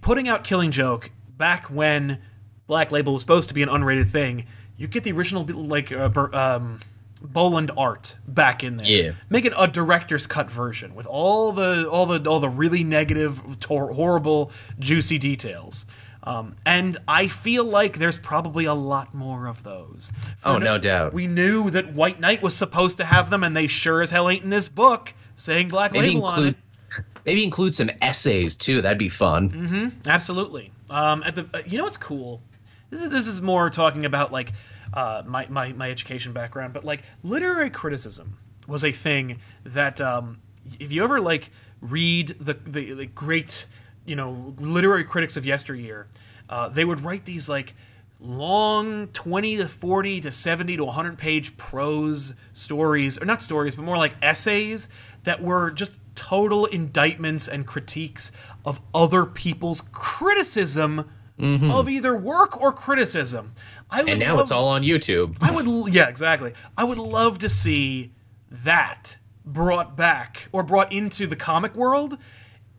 putting out Killing Joke back when Black Label was supposed to be an unrated thing, you get the original like uh, um, Boland art back in there. Yeah. Make it a director's cut version with all the all the all the really negative, tor- horrible, juicy details. Um, and I feel like there's probably a lot more of those. For Oh, no doubt. We knew that White Knight was supposed to have them, and they sure as hell ain't in this book saying Black Maybe Label on it. maybe include some essays too. That'd be fun. Absolutely. Um, at the uh, you know what's cool? This is this is more talking about like uh, my, my my education background, but like literary criticism was a thing that um, if you ever like read the, the the great you know literary critics of yesteryear, uh, they would write these like long 20 to 40 to 70 to 100 page prose stories or not stories but more like essays that were just total indictments and critiques of other people's criticism of either work or criticism I would And now love- it's all on YouTube. I would, yeah, exactly. I would love to see that brought back or brought into the comic world.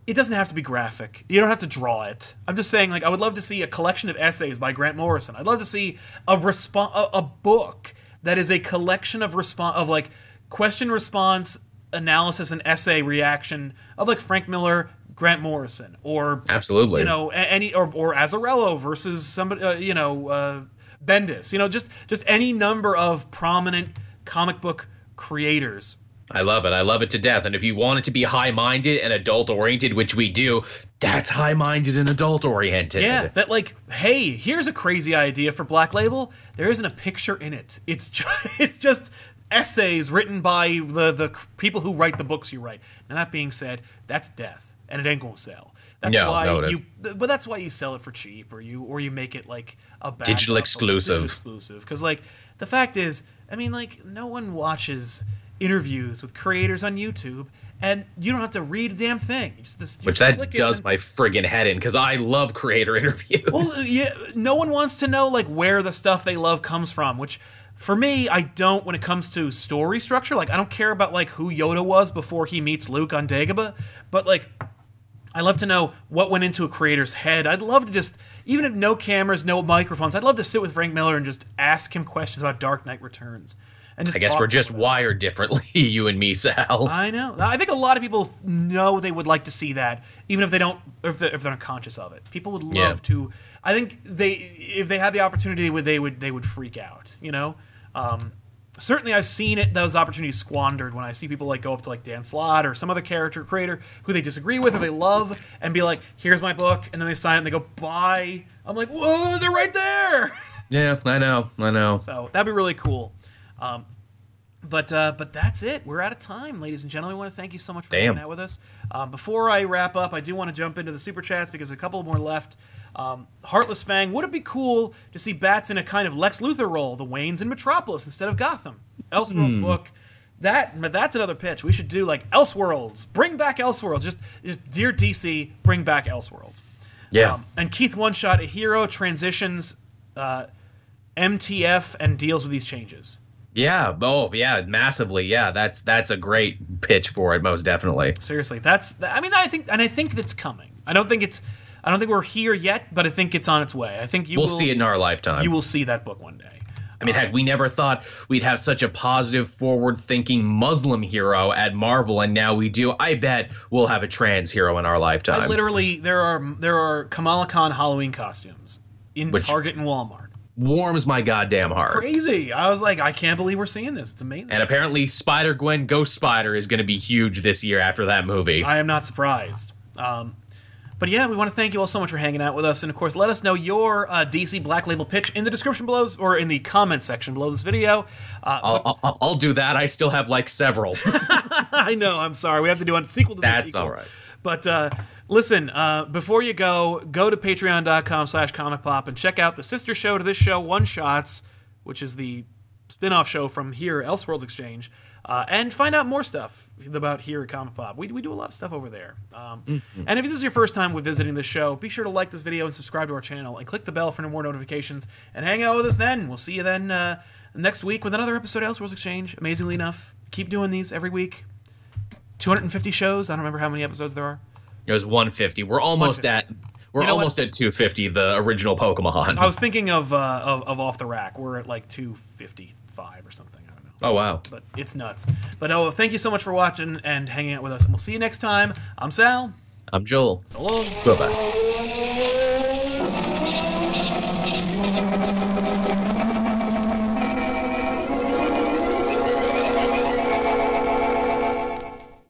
It doesn't have to be graphic. You don't have to draw it. I'm just saying, like, I would love to see a collection of essays by Grant Morrison. I'd love to see a response, a, a book that is a collection of response of like question response analysis and essay reaction of like Frank Miller, Grant Morrison, or Absolutely. you know any or or Azzarello versus somebody uh, you know uh, Bendis you know just just any number of prominent comic book creators I love it. I love it to death. And if you want it to be high minded and adult oriented, which we do, that's high minded and adult oriented. yeah that like hey here's a crazy idea for Black Label there isn't a picture in it it's just, it's just essays written by the the people who write the books you write now that being said that's death and it ain't gonna sell that's No, why no, you but that's why you sell it for cheap or you or you make it like a Digital exclusive. digital exclusive because like the fact is i mean like no one watches interviews with creators on youtube and you don't have to read a damn thing you just, just- you Which that does and- my friggin' head in because I love creator interviews. well, uh, yeah, no one wants to know like where the stuff they love comes from, which for me, I don't when it comes to story structure. Like I don't care about like who Yoda was before he meets Luke on Dagobah, but like I love to know what went into a creator's head. I'd love to just even if no cameras, no microphones, I'd love to sit with Frank Miller and just ask him questions about Dark Knight Returns. And I guess we're just wired differently, you and me, Sal. I know. I think a lot of people know they would like to see that, even if they don't, if they're, if they're not conscious of it. People would love Yeah. to. I think they, if they had the opportunity, they would they would they would freak out. You know. Um, certainly, I've seen it those opportunities squandered when I see people like go up to like Dan Slott or some other character creator who they disagree with or they love and be like, "Here's my book," and then they sign it and they go, "Bye." I'm like, "Whoa, they're right there." Yeah, I know. I know. So that'd be really cool. Um, but uh, but that's it. We're out of time, ladies and gentlemen. I want to thank you so much for Damn. hanging out with us. Um, before I wrap up, I do want to jump into the super chats because a couple more left. Um, Heartless Fang, would it be cool to see Bats in a kind of Lex Luthor role, the Waynes in Metropolis instead of Gotham? Elseworlds Hmm. book. That that's another pitch. We should do like Elseworlds. Bring back Elseworlds. Just, just dear DC, bring back Elseworlds. Yeah. Um, and Keith One Shot, a hero transitions uh, MTF and deals with these changes. Yeah. Oh, yeah. Massively. Yeah. That's that's a great pitch for it. Most definitely. Seriously, that's. I mean, I think, and I think that's coming. I don't think it's. I don't think we're here yet, but I think it's on its way. I think you We'll will see it in our lifetime. You will see that book one day. I mean, heck, we never thought we'd have such a positive, forward-thinking Muslim hero at Marvel, and now we do. I bet we'll have a trans hero in our lifetime. I literally, there are there are Kamala Khan Halloween costumes in Which- Target and Walmart. Warms my goddamn heart. Crazy! I was like, I can't believe we're seeing this. It's amazing. And apparently, Spider Gwen Ghost Spider is going to be huge this year after that movie. I am not surprised. Um, but yeah, we want to thank you all so much for hanging out with us, and of course, let us know your uh, DC Black Label pitch in the description below, or in the comment section below this video. Uh, I'll, I'll, I'll do that. I still have like several. I know. I'm sorry. We have to do a sequel to the That's sequel. all right. But uh, listen, uh, before you go, go to patreon.com slash comic pop and check out the sister show to this show, One Shots, which is the spin off show from here, Elseworlds Exchange. uh, and find out more stuff about here at Comic Pop. We, we do a lot of stuff over there. Um, Mm-hmm. And if this is your first time with visiting this show, be sure to like this video and subscribe to our channel and click the bell for more notifications and hang out with us then. We'll see you then uh, next week with another episode of Elseworlds Exchange. Amazingly enough, keep doing these every week. 250 shows. I don't remember how many episodes there are. It was 150. We're almost 150. at we're You know what? almost at 250. The original Pokemon. I was thinking of, uh, of of off the rack. We're at like 255 or something. I don't know. oh wow. But it's nuts. But oh, thank you so much for watching and hanging out with us. And we'll see you next time. I'm Sal. I'm Joel. So long. Bye bye.